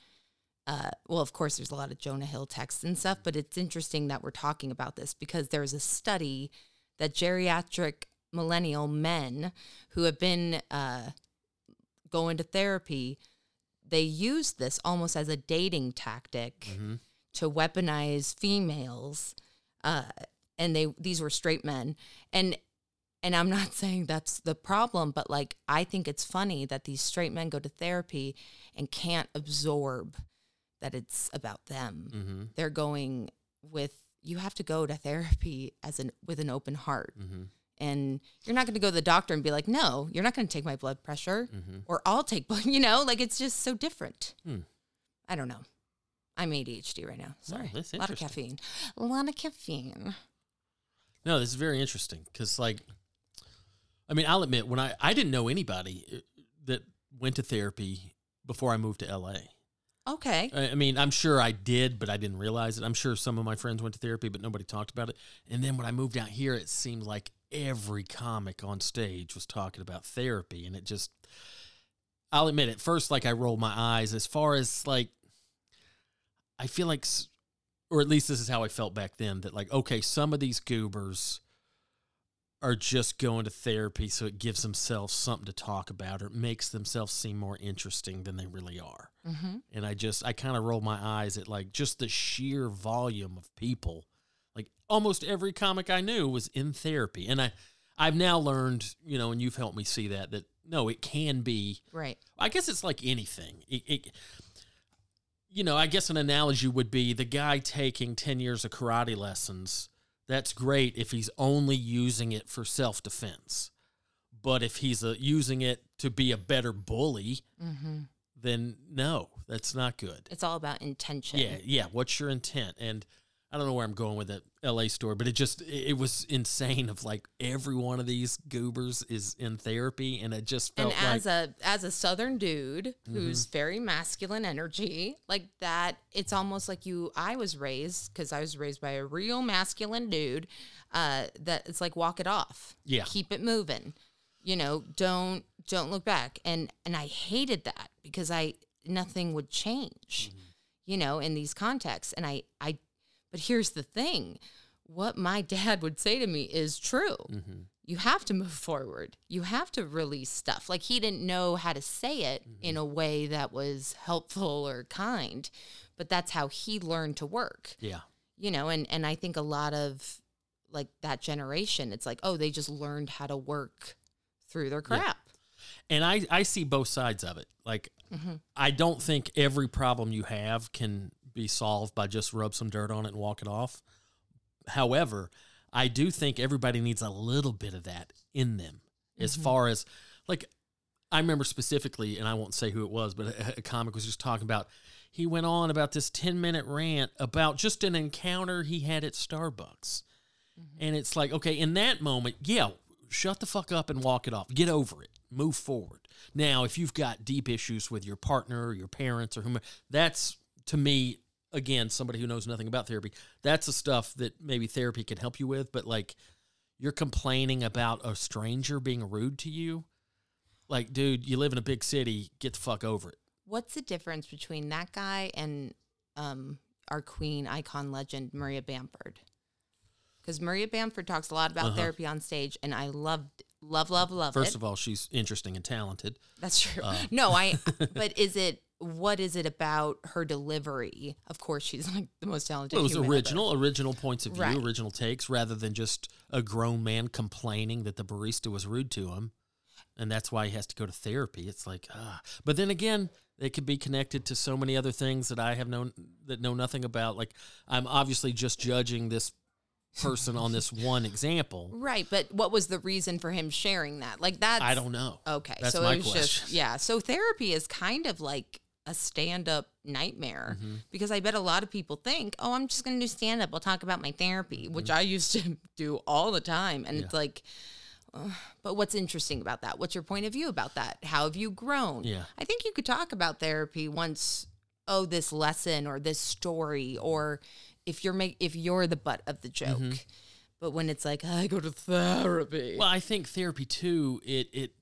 Uh, well, of course, there's a lot of Jonah Hill texts and stuff, but it's interesting that we're talking about this because there's a study that geriatric millennial men who have been uh, going to therapy, they use this almost as a dating tactic to weaponize females. Uh, and they these were straight men, and and I'm not saying that's the problem, but like I think it's funny that these straight men go to therapy and can't absorb that it's about them. Mm-hmm. They're going with you have to go to therapy as an with an open heart. Mm-hmm. And you're not going to go to the doctor and be like, "No, you're not going to take my blood pressure Mm-hmm. or I'll take blood." You know, like it's just so different. Hmm. I don't know. I'm ADHD right now. Sorry. that's a lot of caffeine. A lot of caffeine. No, this is very interesting because, like, I mean, I'll admit when I I didn't know anybody uh, that went to therapy before I moved to LA. Okay. I mean, I'm sure I did, but I didn't realize it. I'm sure some of my friends went to therapy, but nobody talked about it. And then when I moved out here, it seemed like every comic on stage was talking about therapy, and it just. I'll admit, at first, like I rolled my eyes. As far as like, I feel like, or at least this is how I felt back then. That like, okay, some of these goobers are just going to therapy so it gives themselves something to talk about or it makes themselves seem more interesting than they really are. Mm-hmm. And I just I kind of roll my eyes at like just the sheer volume of people. Like almost every comic I knew was in therapy, and I I've now learned, you know, and you've helped me see that that no, it can be. Right. I guess it's like anything. It, it you know, I guess an analogy would be the guy taking 10 years of karate lessons. That's great if he's only using it for self defense. But if he's uh, using it to be a better bully, Mm-hmm. then no, that's not good. It's all about intention. Yeah, yeah. What's your intent? And I don't know where I'm going with that LA story, but it just it was insane. Of like every one of these goobers is in therapy, and it just and felt like as a as a southern dude who's very masculine energy like that it's almost like you i was raised because i was raised by a real masculine dude uh that it's like walk it off. Yeah. keep it moving. You know don't don't look back. And and i hated that because i nothing would change you know in these contexts. And i i but here's the thing what my dad would say to me is true Mm-hmm. you have to move forward. You have to release stuff. Like he didn't know how to say it in a way that was helpful or kind, but that's how he learned to work. yeah, You know, and and I think a lot of like that generation, it's like, oh, they just learned how to work through their Yeah. crap. and I I see both sides of it. Like Mhm. I don't think every problem you have can be solved by just rub some dirt on it and walk it off. However, I do think everybody needs a little bit of that in them as mm-hmm. far as like I remember specifically and I won't say who it was, but a, a comic was just talking about he went on about this 10 minute rant about just an encounter he had at Starbucks. Mm-hmm. And it's like, okay, in that moment, yeah, shut the fuck up and walk it off. Get over it. Move forward. Now, if you've got deep issues with your partner or your parents or whomever, that's to me, again, somebody who knows nothing about therapy, that's the stuff that maybe therapy can help you with. But like, you're complaining about a stranger being rude to you. Like, dude, you live in a big city. Get the fuck over it. What's the difference between that guy and um, our queen icon legend Maria Bamford? Because Maria Bamford talks a lot about Uh-huh. therapy on stage, and I loved, love, love, love First it. of all, she's interesting and talented. That's true. Uh. no, I. But is it? What is it about her delivery? Of course, she's like the most talented. Well, it was human ever. original, original points of view, Right. original takes, rather than just a grown man complaining that the barista was rude to him, and that's why he has to go to therapy. It's like, ah. But then again, it could be connected to so many other things that I have known that know nothing about. Like, I'm obviously just judging this person on this one example. Right, but what was the reason for him sharing that? Like that's I don't know. Okay, That's so my it was just question. yeah. So therapy is kind of like a stand-up nightmare Mm-hmm. because I bet a lot of people think, "Oh, I'm just going to do stand-up. I'll talk about my therapy," which Mm-hmm. I used to do all the time, and it's like. but what's interesting about that? What's your point of view about that? How have you grown? Yeah. I think you could talk about therapy once. Oh, this lesson or this story, or if you're make if you're the butt of the joke. Mm-hmm. But when it's like I go to therapy, Well, I think therapy too. It it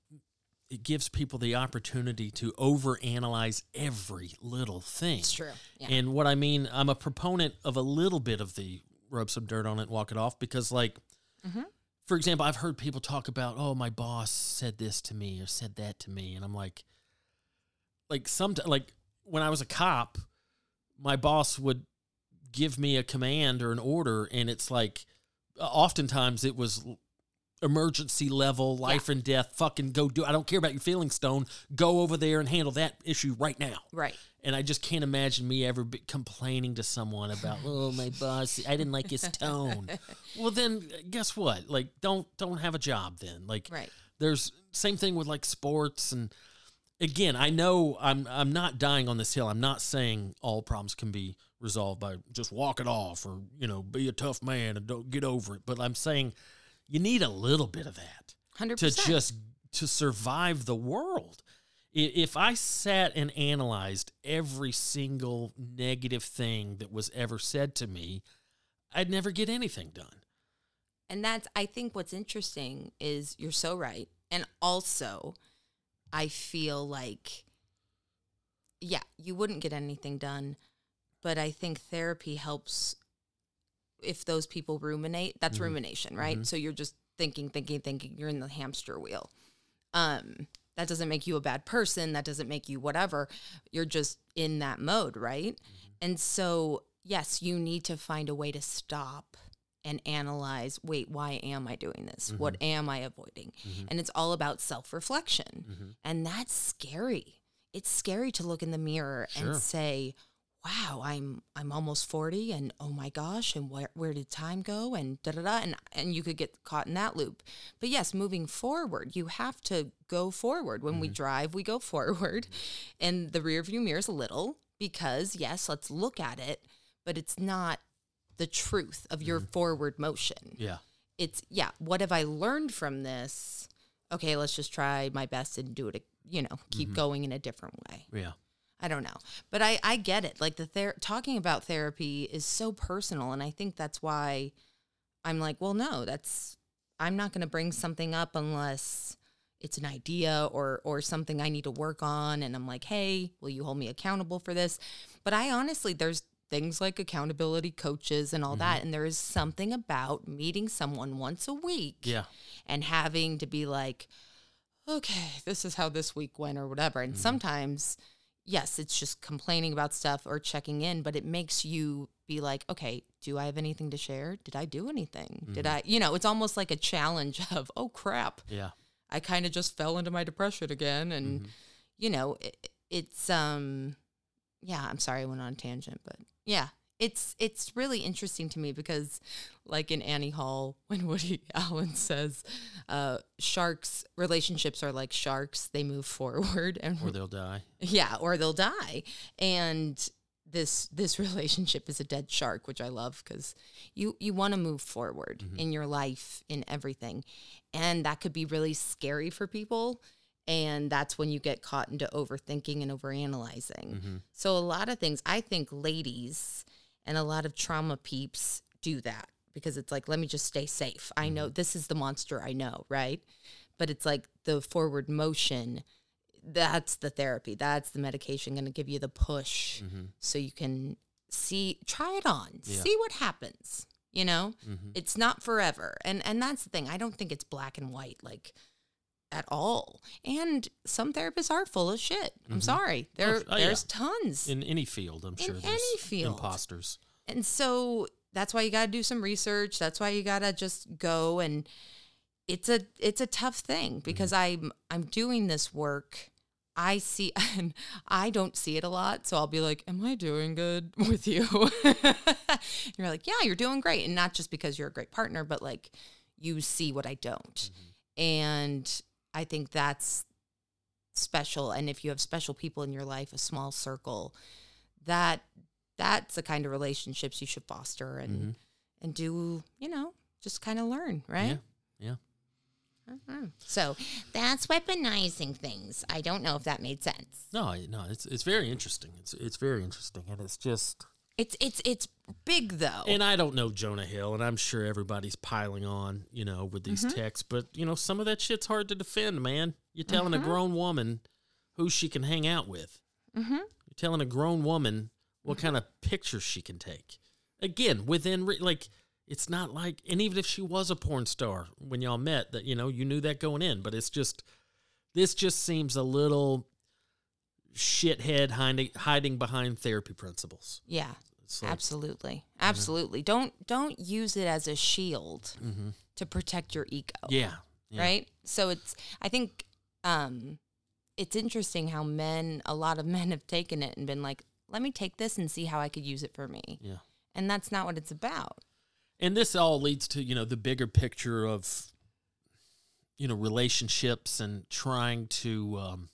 it gives people the opportunity to overanalyze every little thing. it's true. Yeah. And what I mean, I'm a proponent of a little bit of the rub some dirt on it, walk it off, because like, Mhm. for example, I've heard people talk about, oh, my boss said this to me or said that to me, and I'm like, like some like when I was a cop, my boss would give me a command or an order, and it's like, oftentimes it was emergency level, life and death. Fucking go do. I don't care about your feelings, Stone. Go over there and handle that issue right now. right. And I just can't imagine me ever complaining to someone about, oh, my boss, I didn't like his tone. well, then guess what? Like, don't don't have a job then. Like, Right. there's same thing with like sports and again, I know I'm I'm not dying on this hill. I'm not saying all problems can be resolved by just walk it off or you know be a tough man and don't get over it. But I'm saying you need a little bit of that Hundred to just to survive the world. If I sat and analyzed every single negative thing that was ever said to me, I'd never get anything done. And that's I think what's interesting is you're so right. And also I feel like yeah, you wouldn't get anything done, but I think therapy helps if those people ruminate. That's Mhm. rumination, right? Mhm. So you're just thinking, thinking, thinking. You're in the hamster wheel. Um, that doesn't make you a bad person. That doesn't make you whatever. You're just in that mode, right? And so, yes, you need to find a way to stop and analyze wait, why am I doing this? What am I avoiding? And it's all about self reflection. And that's scary. It's scary to look in the mirror Sure. and say, wow, I'm I'm almost 40 and oh my gosh, and where where did time go? And da da da and and you could get caught in that loop. But yes, moving forward, you have to go forward. When we mm-hmm. drive, we go forward. And the rear view mirror is a little because yes, let's look at it, but it's not the truth of your mm-hmm. forward motion. Yeah. It's yeah, what have I learned from this? Okay, let's just try my best and do it, you know, keep mm-hmm. going in a different way. Yeah. I don't know, but I I get it. Like the ther- talking about therapy is so personal, and I think that's why I'm like, well, no, that's I'm not going to bring something up unless it's an idea or or something I need to work on, and I'm like, hey, will you hold me accountable for this? But I honestly, there's things like accountability coaches and all that, mm-hmm. and there is something about meeting someone once a week, Yeah. and having to be like, okay, this is how this week went or whatever. And mm-hmm. sometimes, yes, it's just complaining about stuff or checking in, but it makes you be like, okay, do I have anything to share? Did I do anything? Did I, you know, it's almost like a challenge of, oh crap, Yeah. I kind of just fell into my depression again. And, you know, it, it's, um, yeah, I'm sorry I went on a tangent, but yeah, it's it's really interesting to me because, like in Annie Hall, when Woody Allen says, uh, "Sharks relationships are like sharks; they move forward, and Or they'll die. yeah, or they'll die." And this this relationship is a dead shark, which I love because you you want to move forward in your life in everything, and that could be really scary for people. And that's when you get caught into overthinking and overanalyzing. So a lot of things, I think, ladies and a lot of trauma peeps do that because it's like, let me just stay safe. I know mm-hmm. this is the monster I know, right? But it's like the forward motion that's the therapy. That's the medication going to give you the push mm-hmm. so you can see, try it on, Yeah. see what happens. You know, mm-hmm. it's not forever. And and that's the thing. I don't think it's black and white like at all. And some therapists are full of shit. I'm mm-hmm. sorry. Oh, there oh, yeah. there's tons. In any field, I'm sure In there's any field. imposters. And so that's why you got to do some research. That's why you got to just go and it's a it's a tough thing mm-hmm. because I'm I'm doing this work. I see and I don't see it a lot, so I'll be like, "Am I doing good with you?" you're like, "Yeah, you're doing great." And not just because you're a great partner, but like you see what I don't. Mm-hmm. And I think that's special and if you have special people in your life, a small circle, that that's the kind of relationships you should foster and and do you know just kind of learn right Yeah. Yeah. Mhm. so that's weaponizing things i don't know if that made sense No, no, it's it's very interesting. It's it's very interesting, and it's just. It's it's it's big though And I don't know Jonah Hill, and I'm sure everybody's piling on, you know, with these Mm-hmm. texts. But you know, some of that shit's hard to defend, man. You're telling Mm-hmm. a grown woman who she can hang out with. mm-hmm. You're telling a grown woman what kind of pictures she can take. Again, within re- like, it's not like, and even if she was a porn star when y'all met, that you know you knew that going in, but it's just this just seems a little shithead hiding hiding behind therapy principles. yeah It's like, absolutely. Absolutely. Don't don't use it as a shield to protect your ego. Mm-hmm. yeah, yeah. right? So it's i think um it's interesting how men a lot of men have taken it and been like let me take this and see how i could use it for me. Yeah. and that's not what it's about. And this all leads to you know the bigger picture of you know relationships and trying to um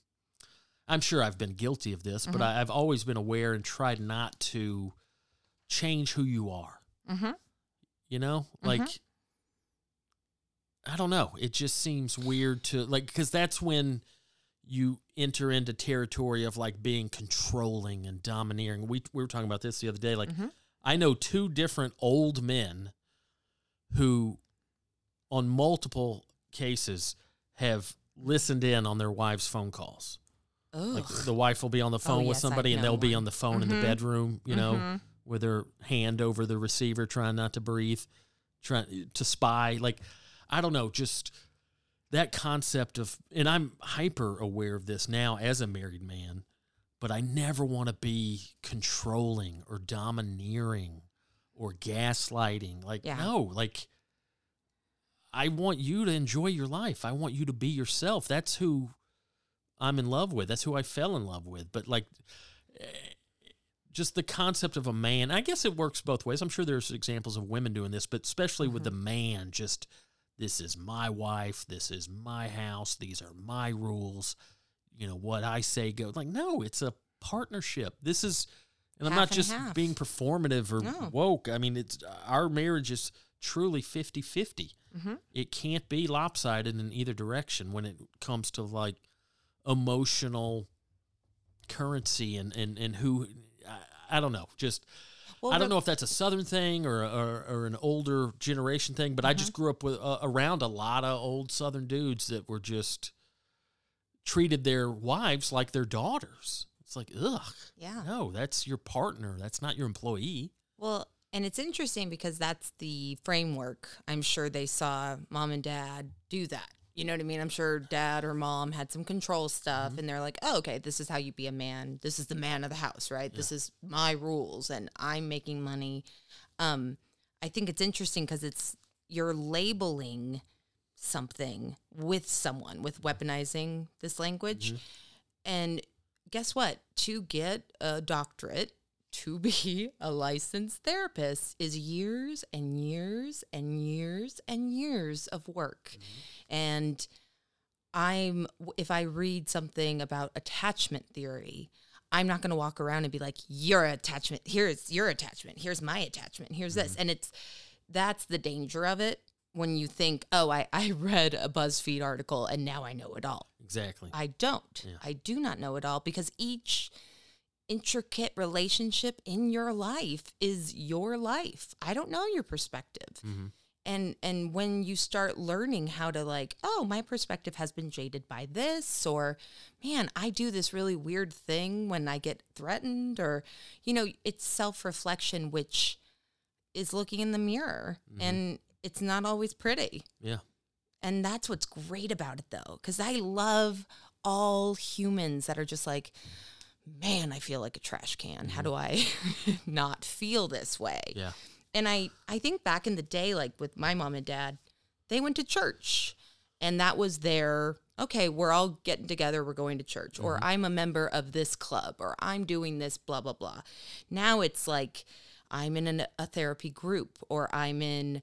i'm sure i've been guilty of this but I, i've always been aware and tried not to change who you are. Mhm. you know? Like i don't know. It just seems weird to like because that's when you enter into territory of like being controlling and domineering. We, we were talking about this the other day like I know two different old men who, on multiple cases, have listened in on their wives' phone calls. oh Like the wife will be on the phone with yes, somebody, and they'll be on the phone in the bedroom, you know, with their hand over the receiver, trying not to breathe, trying to spy. Like, I don't know, just that concept of, and I'm hyper aware of this now as a married man, but I never want to be controlling or domineering or gaslighting. Like, Yeah. no, like, I want you to enjoy your life. I want you to be yourself. That's who I'm in love with. That's who I fell in love with. But like, just the concept of a man. I guess it works both ways. I'm sure there's examples of women doing this, but especially with the man, just this is my wife. This is my house. These are my rules. You know what I say goes. Like, no, it's a partnership. This is, and I'm not and just half. being performative or No. woke. I mean, it's our marriage is truly 50 50 Mm-hmm. it can't be lopsided in either direction when it comes to like emotional currency and and and who I, don't know just Well, I don't the- know if that's a southern thing or or, or an older generation thing but I just grew up with uh, around a lot of old southern dudes that were just treated their wives like their daughters it's like ugh Yeah. no that's your partner that's not your employee Well, and it's interesting because that's the framework. I'm sure they saw mom and dad do that. You know what I mean? I'm sure dad or mom had some control stuff and they're like, oh, okay, this is how you be a man. This is the man of the house, right? This is my rules and I'm making money. Um, I think it's interesting because it's you're labeling something with someone with weaponizing this language. And guess what? To get a doctorate, to be a licensed therapist is years and years and years and years of work. Mm-hmm. And I'm if I read something about attachment theory, I'm not going to walk around and be like your attachment, here's your attachment, here's my attachment, here's this. Mm-hmm. And it's that's the danger of it when you think, "Oh, I I read a BuzzFeed article and now I know it all." exactly I don't. Yeah. I do not know it all because each intricate relationship in your life is your life. I don't know your perspective. Mhm. And and when you start learning how to like, oh, my perspective has been jaded by this or man, I do this really weird thing when I get threatened or you know, it's self-reflection which is looking in the mirror and it's not always pretty. yeah And that's what's great about it though, because I love all humans that are just like, man, I feel like a trash can. How mm-hmm. do I not feel this way? yeah And I, I think back in the day, like with my mom and dad, they went to church and that was their, okay, we're all getting together, we're going to church, or mm-hmm. I'm a member of this club, or I'm doing this, blah, blah, blah. Now it's like I'm in an, a therapy group, or I'm in,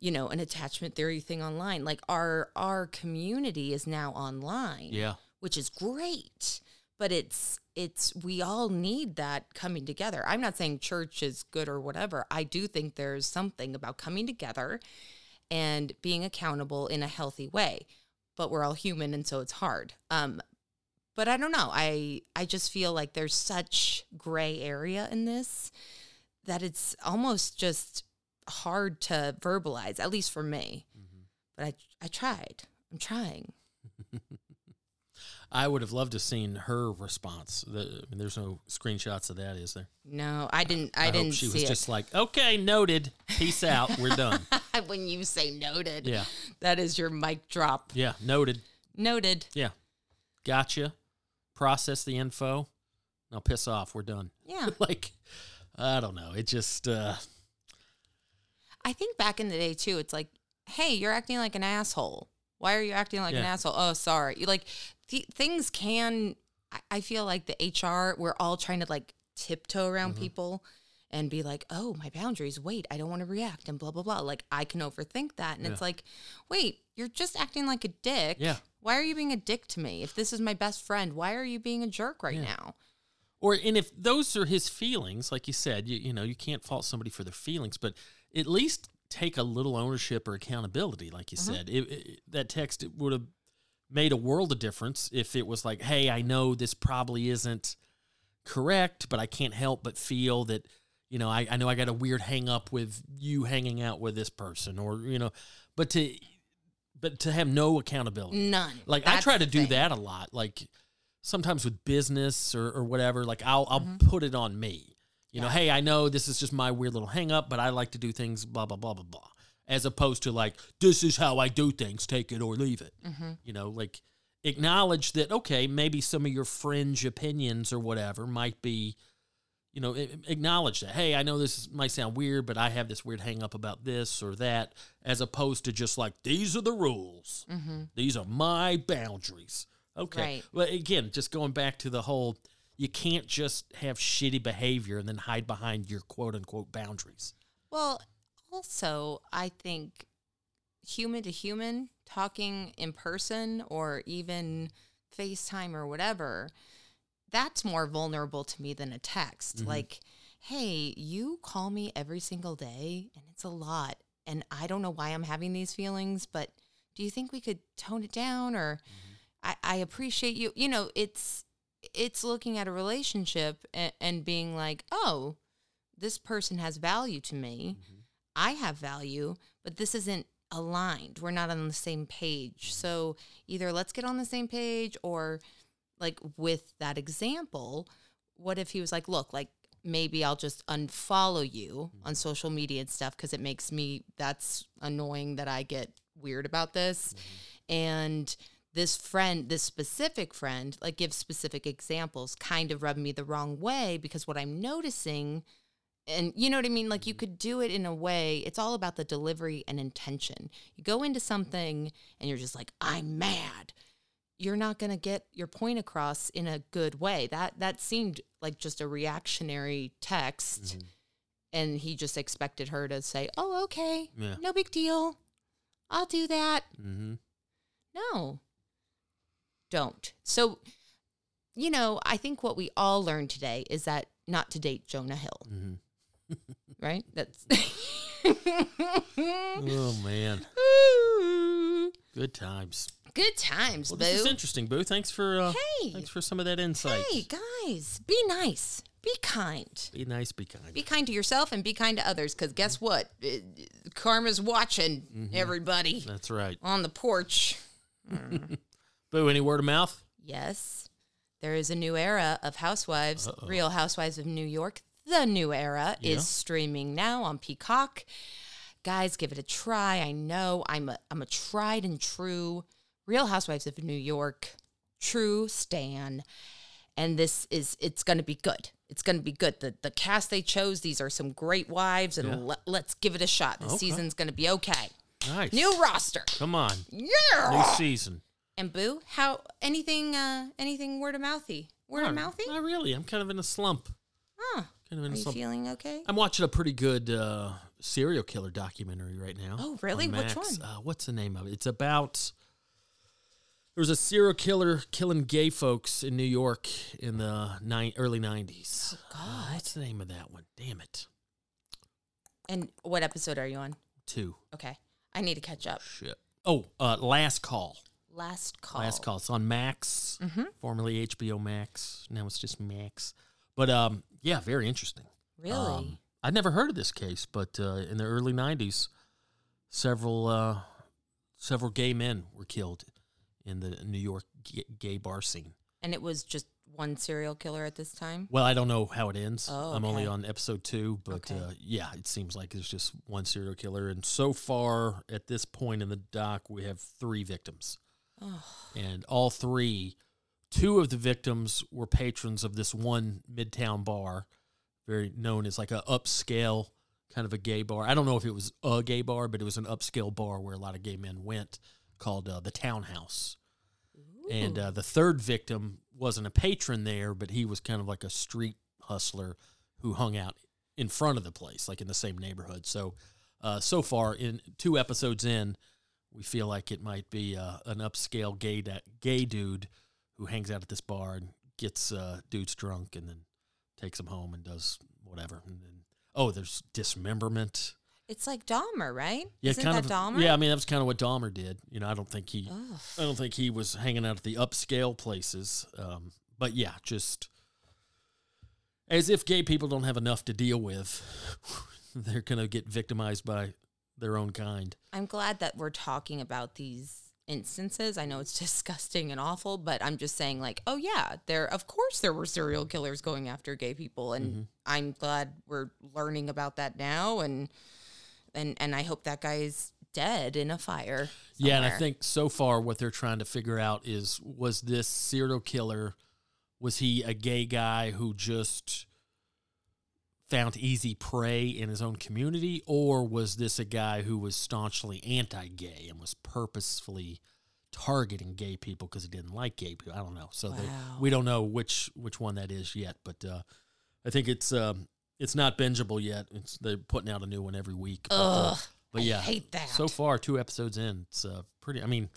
you know, an attachment theory thing online. Like our our community is now online yeah which is great but it's it's we all need that coming together. I'm not saying church is good or whatever. I do think there's something about coming together and being accountable in a healthy way. But we're all human and so it's hard. Um but i don't know. I i just feel like there's such gray area in this that it's almost just hard to verbalize at least for me. But i i tried. I'm trying I would have loved to have seen her response. The, I mean, there's no screenshots of that, is there? no i didn't i, hope didn't she was it just like, okay, noted. Peace out. We're done. when you say noted, Yeah. that is your mic drop. Yeah, noted. Noted. Yeah, gotcha. Process the info. Now piss off. We're done. Yeah. like, I don't know. It just, uh, I think back in the day too, it's like, hey, you're acting like an asshole. Why are you acting like an Yeah. asshole? Oh, sorry. You like th- things can. I, I feel like the HR, we're all trying to like tiptoe around Mm-hmm. people and be like, oh, my boundaries. Wait, I don't want to react and blah blah blah. Like I can overthink that, and it's like, wait, you're just acting like a dick. Yeah. Why are you being a dick to me? If this is my best friend, why are you being a jerk right Yeah. now? or and if those are his feelings, like you said, you, you know, you can't fault somebody for their feelings, but at least take a little ownership or accountability, like you mm-hmm. said. It, it, that text would have made a world of difference if it was like, hey, I know this probably isn't correct, but I can't help but feel that, you know, I, I know I got a weird hang up with you hanging out with this person, or you know, but to but to have no accountability. None. Like I try to do thing. that a lot. Like sometimes with business or, or whatever, like I'll I'll mm-hmm. put it on me. You know, Mm-hmm. Hey, I know this is just my weird little hang up, but I like to do things blah blah blah blah blah. as opposed to like this is how I do things, take it or leave it. Mm-hmm. You know, like acknowledge that okay, maybe some of your fringe opinions or whatever might be you know, acknowledge that. Hey, I know this might sound weird, but I have this weird hang up about this or that, as opposed to just like, these are the rules. These are my boundaries. Okay. Right. Well, again, just going back to the whole, you can't just have shitty behavior and then hide behind your quote unquote boundaries. Well, also, I think human to human, talking in person or even FaceTime or whatever, that's more vulnerable to me than a text. Mm-hmm. Like, hey, you call me every single day and it's a lot. And I don't know why I'm having these feelings, but do you think we could tone it down or mm-hmm. I, I appreciate you. You know, it's it's looking at a relationship and, and being like, oh, this person has value to me. Mm-hmm. I have value, but this isn't aligned. We're not on the same page. Mm-hmm. So either let's get on the same page or like with that example, what if he was like, look, like maybe I'll just unfollow you on mm-hmm. social media and stuff because it makes me that's annoying that I get weird about this. And this friend, this specific friend, like gives specific examples, kind of rubbed me the wrong way because what I'm noticing and you know what I mean? Like you could do it in a way, it's all about the delivery and intention. You go into something and you're just like, I'm mad. You're not going to get your point across in a good way. That that seemed like just a reactionary text and he just expected her to say, "Oh, okay. Yeah. No big deal. I'll do that." Mm-hmm. No. Don't. So, you know, I think what we all learned today is that not to date Jonah Hill. Mm-hmm. Right? That's Oh, man. Good times. good times, Well, boo. this is interesting, Boo. Thanks for uh, Hey. thanks for some of that insight. Hey, guys, be nice. Be kind. Be nice, be kind. Be kind to yourself and be kind to others because guess what? It- karma's watching Mm-hmm. everybody That's right. on the porch. Boo, any word of mouth? Yes, there is a new era of Housewives, Real Housewives of New York. The new era Yeah. is streaming now on Peacock. Guys, give it a try. I know I'm a I'm a tried and true Real Housewives of New York true stan, and this is it's going to be good. It's going to be good. The the cast they chose, these are some great wives, and Yeah. let, let's give it a shot. The Okay. season's going to be okay. Nice. New roster, Come on. yeah. New season. And Boo, how anything uh anything word of mouthy? Word of mouthy? Not really. I'm kind of in a slump. Huh. Kind of in Are a you slump. feeling okay? I'm watching a pretty good uh, serial killer documentary right now. Oh, really? on Which Max. one? Uh, what's the name of it? It's about there was a serial killer killing gay folks in New York in the ni- early '90s. Oh, Uh, what's the name of that one? Damn it. And what episode are you on? Two. Okay. I need to catch up. Shit. Oh, uh, Last Call. Last call. Last Call. It's on Max, Mm-hmm. formerly HBO Max. Now it's just Max. But um, yeah, very interesting. Really? Um, I'd never heard of this case, but uh, in the early '90s, several uh, several gay men were killed in the New York gay, bar scene. and it was just one serial killer at this time? Well, I don't know how it ends. Oh, I'm only on episode two, but Okay. uh, yeah, it seems like it's just one serial killer, and so far at this point in the doc, we have three victims, Oh, and all three, two of the victims were patrons of this one midtown bar, very known as like a upscale kind of a gay bar. I don't know if it was a gay bar, but it was an upscale bar where a lot of gay men went, called uh, the Townhouse. And uh, the third victim wasn't a patron there, but he was kind of like a street hustler who hung out in front of the place, like in the same neighborhood. So, uh, so far in two episodes in, we feel like it might be uh, an upscale gay da- gay dude who hangs out at this bar and gets uh, dudes drunk and then takes them home and does whatever. And then, oh, there's dismemberment. It's like Dahmer, right? Yeah, Isn't kind that of. Dahmer? Yeah, I mean that was kind of what Dahmer did. You know, I don't think he. Ugh. I don't think he was hanging out at the upscale places. Um, but yeah, just as if gay people don't have enough to deal with, they're going to get victimized by their own kind. I'm glad that we're talking about these instances. I know it's disgusting and awful, but I'm just saying like, oh yeah, there of course there were serial killers going after gay people and Mm-hmm. I'm glad we're learning about that now and and and I hope that guy's dead in a fire. Yeah, and I think so far what they're trying to figure out is was this serial killer was he a gay guy who just found easy prey in his own community or was this a guy who was staunchly anti-gay and was purposefully targeting gay people because he didn't like gay people? I don't know. So they, we don't know which which one that is yet, but uh, I think it's um, it's not bingeable yet. It's they're putting out a new one every week. But, uh, Ugh, but I yeah, hate that. so far, two episodes in, it's uh, pretty. I mean,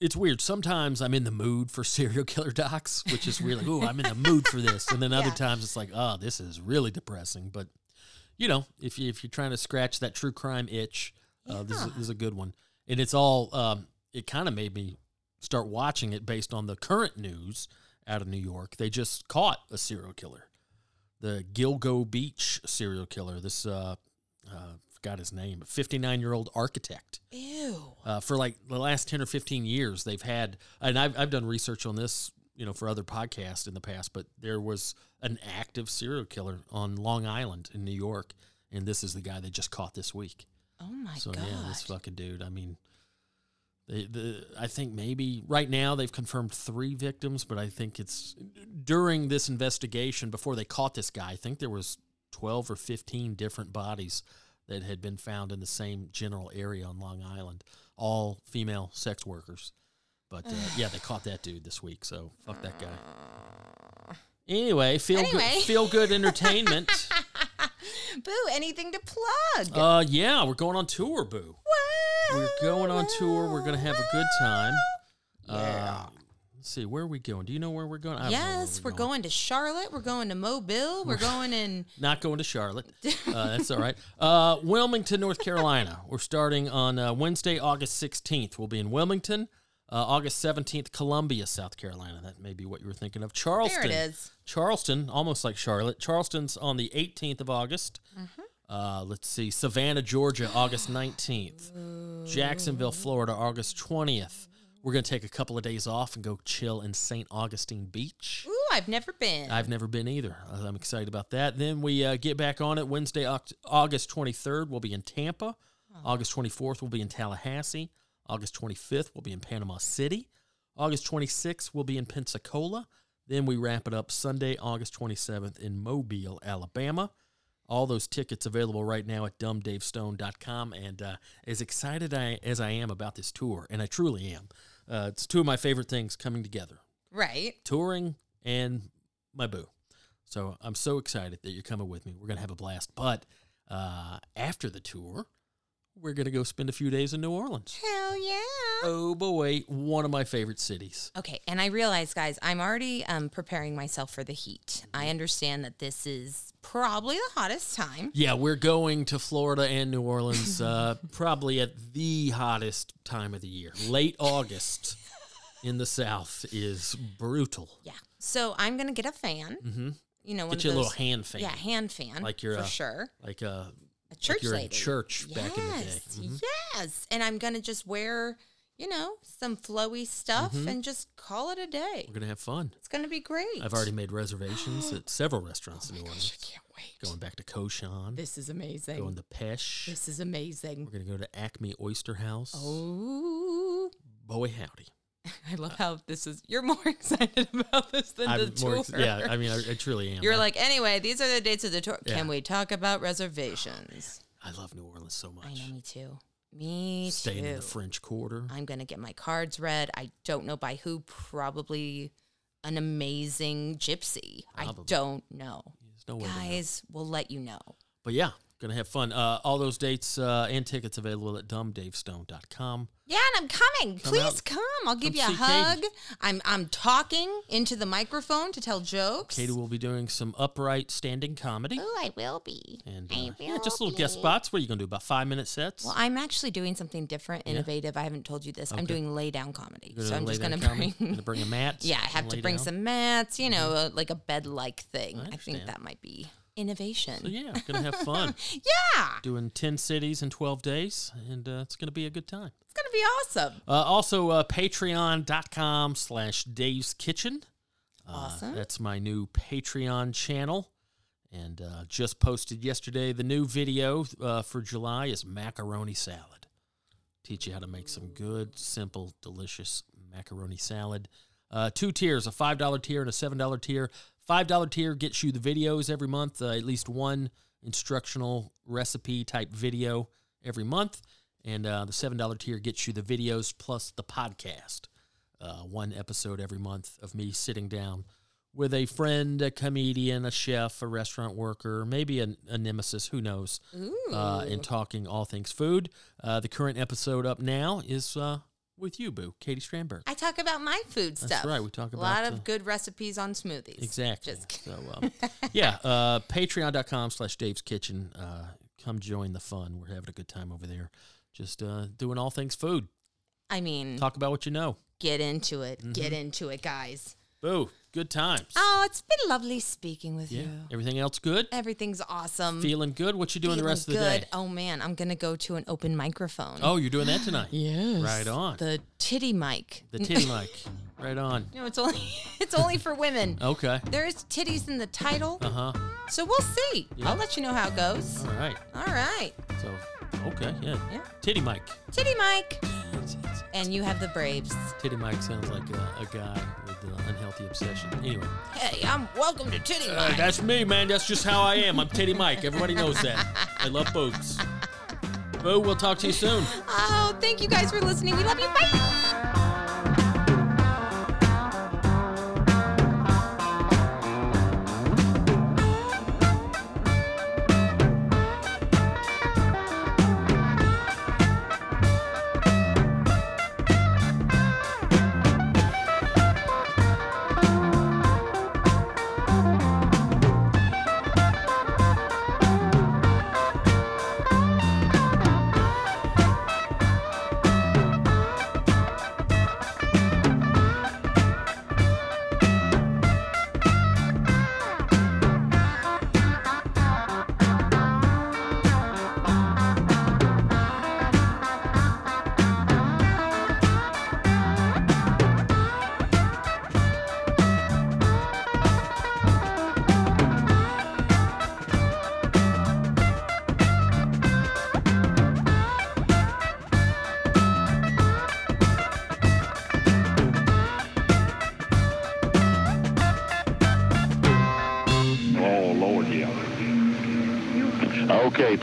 it's- weird. Sometimes I'm in the mood for serial killer docs, which is really, ooh, I'm in the mood for this. And then other Yeah. times it's like, oh, this is really depressing. But you know, if you if you're trying to scratch that true crime itch, uh, this, is, this is a good one. And it's all. Um, it kind of made me start watching it based on the current news out of New York. They just caught a serial killer, the Gilgo Beach serial killer. This uh, uh, forgot his name, 59 year old architect. Ew. Uh, for like the last 10 or 15 years, they've had, and I've, I've done research on this, you know, for other podcasts in the past, but there was an active serial killer on Long Island in New York. And this is the guy they just caught this week. Oh my So god. So, yeah, this fucking dude. I mean, they, the I think maybe right now they've confirmed three victims, but I think it's during this investigation before they caught this guy. I think there was twelve or fifteen different bodies that had been found in the same general area on Long Island, all female sex workers. But uh, yeah, they caught that dude this week. So fuck that guy. Anyway, feel Anyway. good, feel good entertainment. Boo, anything to plug? uh, yeah, we're going on tour, boo. Wow, We're going on tour. We're going to have a good time. Yeah. Uh, let's see, where are we going? Do you know where we're going? I don't know yes, we're going to Charlotte. We're going to Mobile. We're going in. Not going to Charlotte. Uh, that's all right. Uh, Wilmington, North Carolina. We're starting on uh, Wednesday, August 16th. We'll be in Wilmington. Uh, August 17th, Columbia, South Carolina. That may be what you were thinking of. Charleston. There it is. Charleston, almost like Charlotte. Charleston's on the 18th of August. Mm-hmm. Uh, let's see, Savannah, Georgia, August 19th. Jacksonville, Florida, August 20th. We're going to take a couple of days off and go chill in St. Augustine Beach. Ooh, I've never been. I've never been either. I'm excited about that. Then we uh, get back on it Wednesday, Oct- August 23rd. We'll be in Tampa. August 24th, we'll be in Tallahassee. August 25th, we'll be in Panama City. August 26th, we'll be in Pensacola. Then we wrap it up Sunday, August 27th in Mobile, Alabama. All those tickets available right now at dumbdavestone.com. And uh, as excited I, as I am about this tour, and I truly am, uh, it's two of my favorite things coming together right. touring and my boo. So I'm so excited that you're coming with me. We're gonna have a blast. But uh, after the tour, we're gonna go spend a few days in New Orleans. Hell yeah. Oh boy, one of my favorite cities. Okay, and I realize, guys, I'm already um, preparing myself for the heat. I understand that this is probably the hottest time. Yeah, we're going to Florida and New Orleans uh, probably at the hottest time of the year. Late August in the South is brutal. Yeah. So I'm gonna get a fan. Mm-hmm. You know, one Get of you a little hand fan, Yeah, hand fan. Like you're for a- sure. like a A church you're in lady. church back in the day. Yes, Mhm. Yes. And I'm gonna just wear, you know, some flowy stuff Mm-hmm. and just call it a day. We're gonna have fun. It's gonna be great. I've already made reservations at several restaurants in New Orleans. I can't wait. Going back to Cochon, This is amazing. going to Peche. this is amazing. We're gonna go to Acme Oyster House. Oh, boy, howdy! I love how this is. You're more excited about this than the I'm tour. ex- yeah, I mean, I, I truly am. You're like, anyway, these are the dates of the tour. Yeah. Can we talk about reservations? I love New Orleans so much. I know, me too. Me too. Staying too. in the French Quarter. I'm gonna get my cards read. I don't know by who. Probably an amazing gypsy. I don't know. There's no way. Guys, we'll let you know. But yeah, gonna have fun. Uh, all those dates uh, and tickets available at dumbdavestone.com. Yeah, and I'm coming. Come Please out. come. I'll give Come you a see Katie. hug. I'm I'm talking into the microphone to tell jokes. Katie will be doing some upright standing comedy. Oh, I will be. And I uh, yeah, just will little guest be. spots. What are you gonna do? About five minute sets? Well, I'm actually doing something different, innovative. I haven't told you this. I'm doing lay down comedy. So I'm just gonna comedy? bring. Gonna bring a mat. Yeah, I have to bring down? some mats. You know, uh, like a bed like thing. I I, think that might be innovation. So yeah, gonna have fun. yeah, Doing ten cities in twelve days, and uh, it's gonna be a good time. it's gonna be awesome. Uh, also, uh, patreon.com slash Dave's Kitchen. Uh, Awesome. That's my new Patreon channel. And uh, just posted yesterday the new video uh, for July is macaroni salad. Teach you how to make some good, simple, delicious macaroni salad. Uh, two tiers a $5 tier and a $7 tier. $5 tier gets you the videos every month, uh, at least one instructional recipe type video every month. And uh, the $7 tier gets you the videos plus the podcast. Uh, one episode every month of me sitting down with a friend, a comedian, a chef, a restaurant worker, maybe a, a nemesis, who knows, uh, and talking all things food. Uh, the current episode up now is uh, with you, Boo, Katie Strandberg. I talk about my food stuff. That's stuff. right, we talk about a lot of uh, good recipes on smoothies. Exactly. Just. So, um, yeah, uh, patreon.com slash Dave's Kitchen. Uh, come join the fun. We're having a good time over there. Just uh, doing all things food. I mean, Talk about what you know. get into it. Mm-hmm. Get into it, guys. Boo, good times. Oh, it's been lovely speaking with yeah. you. Everything else good? Everything's awesome. Feeling good? What you doing the Feeling rest of the day? Feeling good. day? Oh man, I'm gonna go to an open microphone. Oh, you're doing that tonight? yes, Right on. The titty mic. The titty mic. Right on. No, it's only it's only for women. Okay. There's titties in the title, Uh huh. so we'll see. Yeah. I'll let you know how it goes. All right. All right, So, okay, yeah. Yeah. Titty mic. titty mic, and you have the Braves. Titty Mike sounds like a, a guy with an unhealthy obsession. Anyway, Hey, I'm welcome to titty uh, that's me, man. That's just how I am. I'm Titty Mike. Everybody knows that. I love boobs. Boo, we'll talk to you soon. oh, thank you guys for listening. We love you. Bye.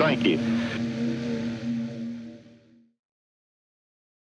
Thank you.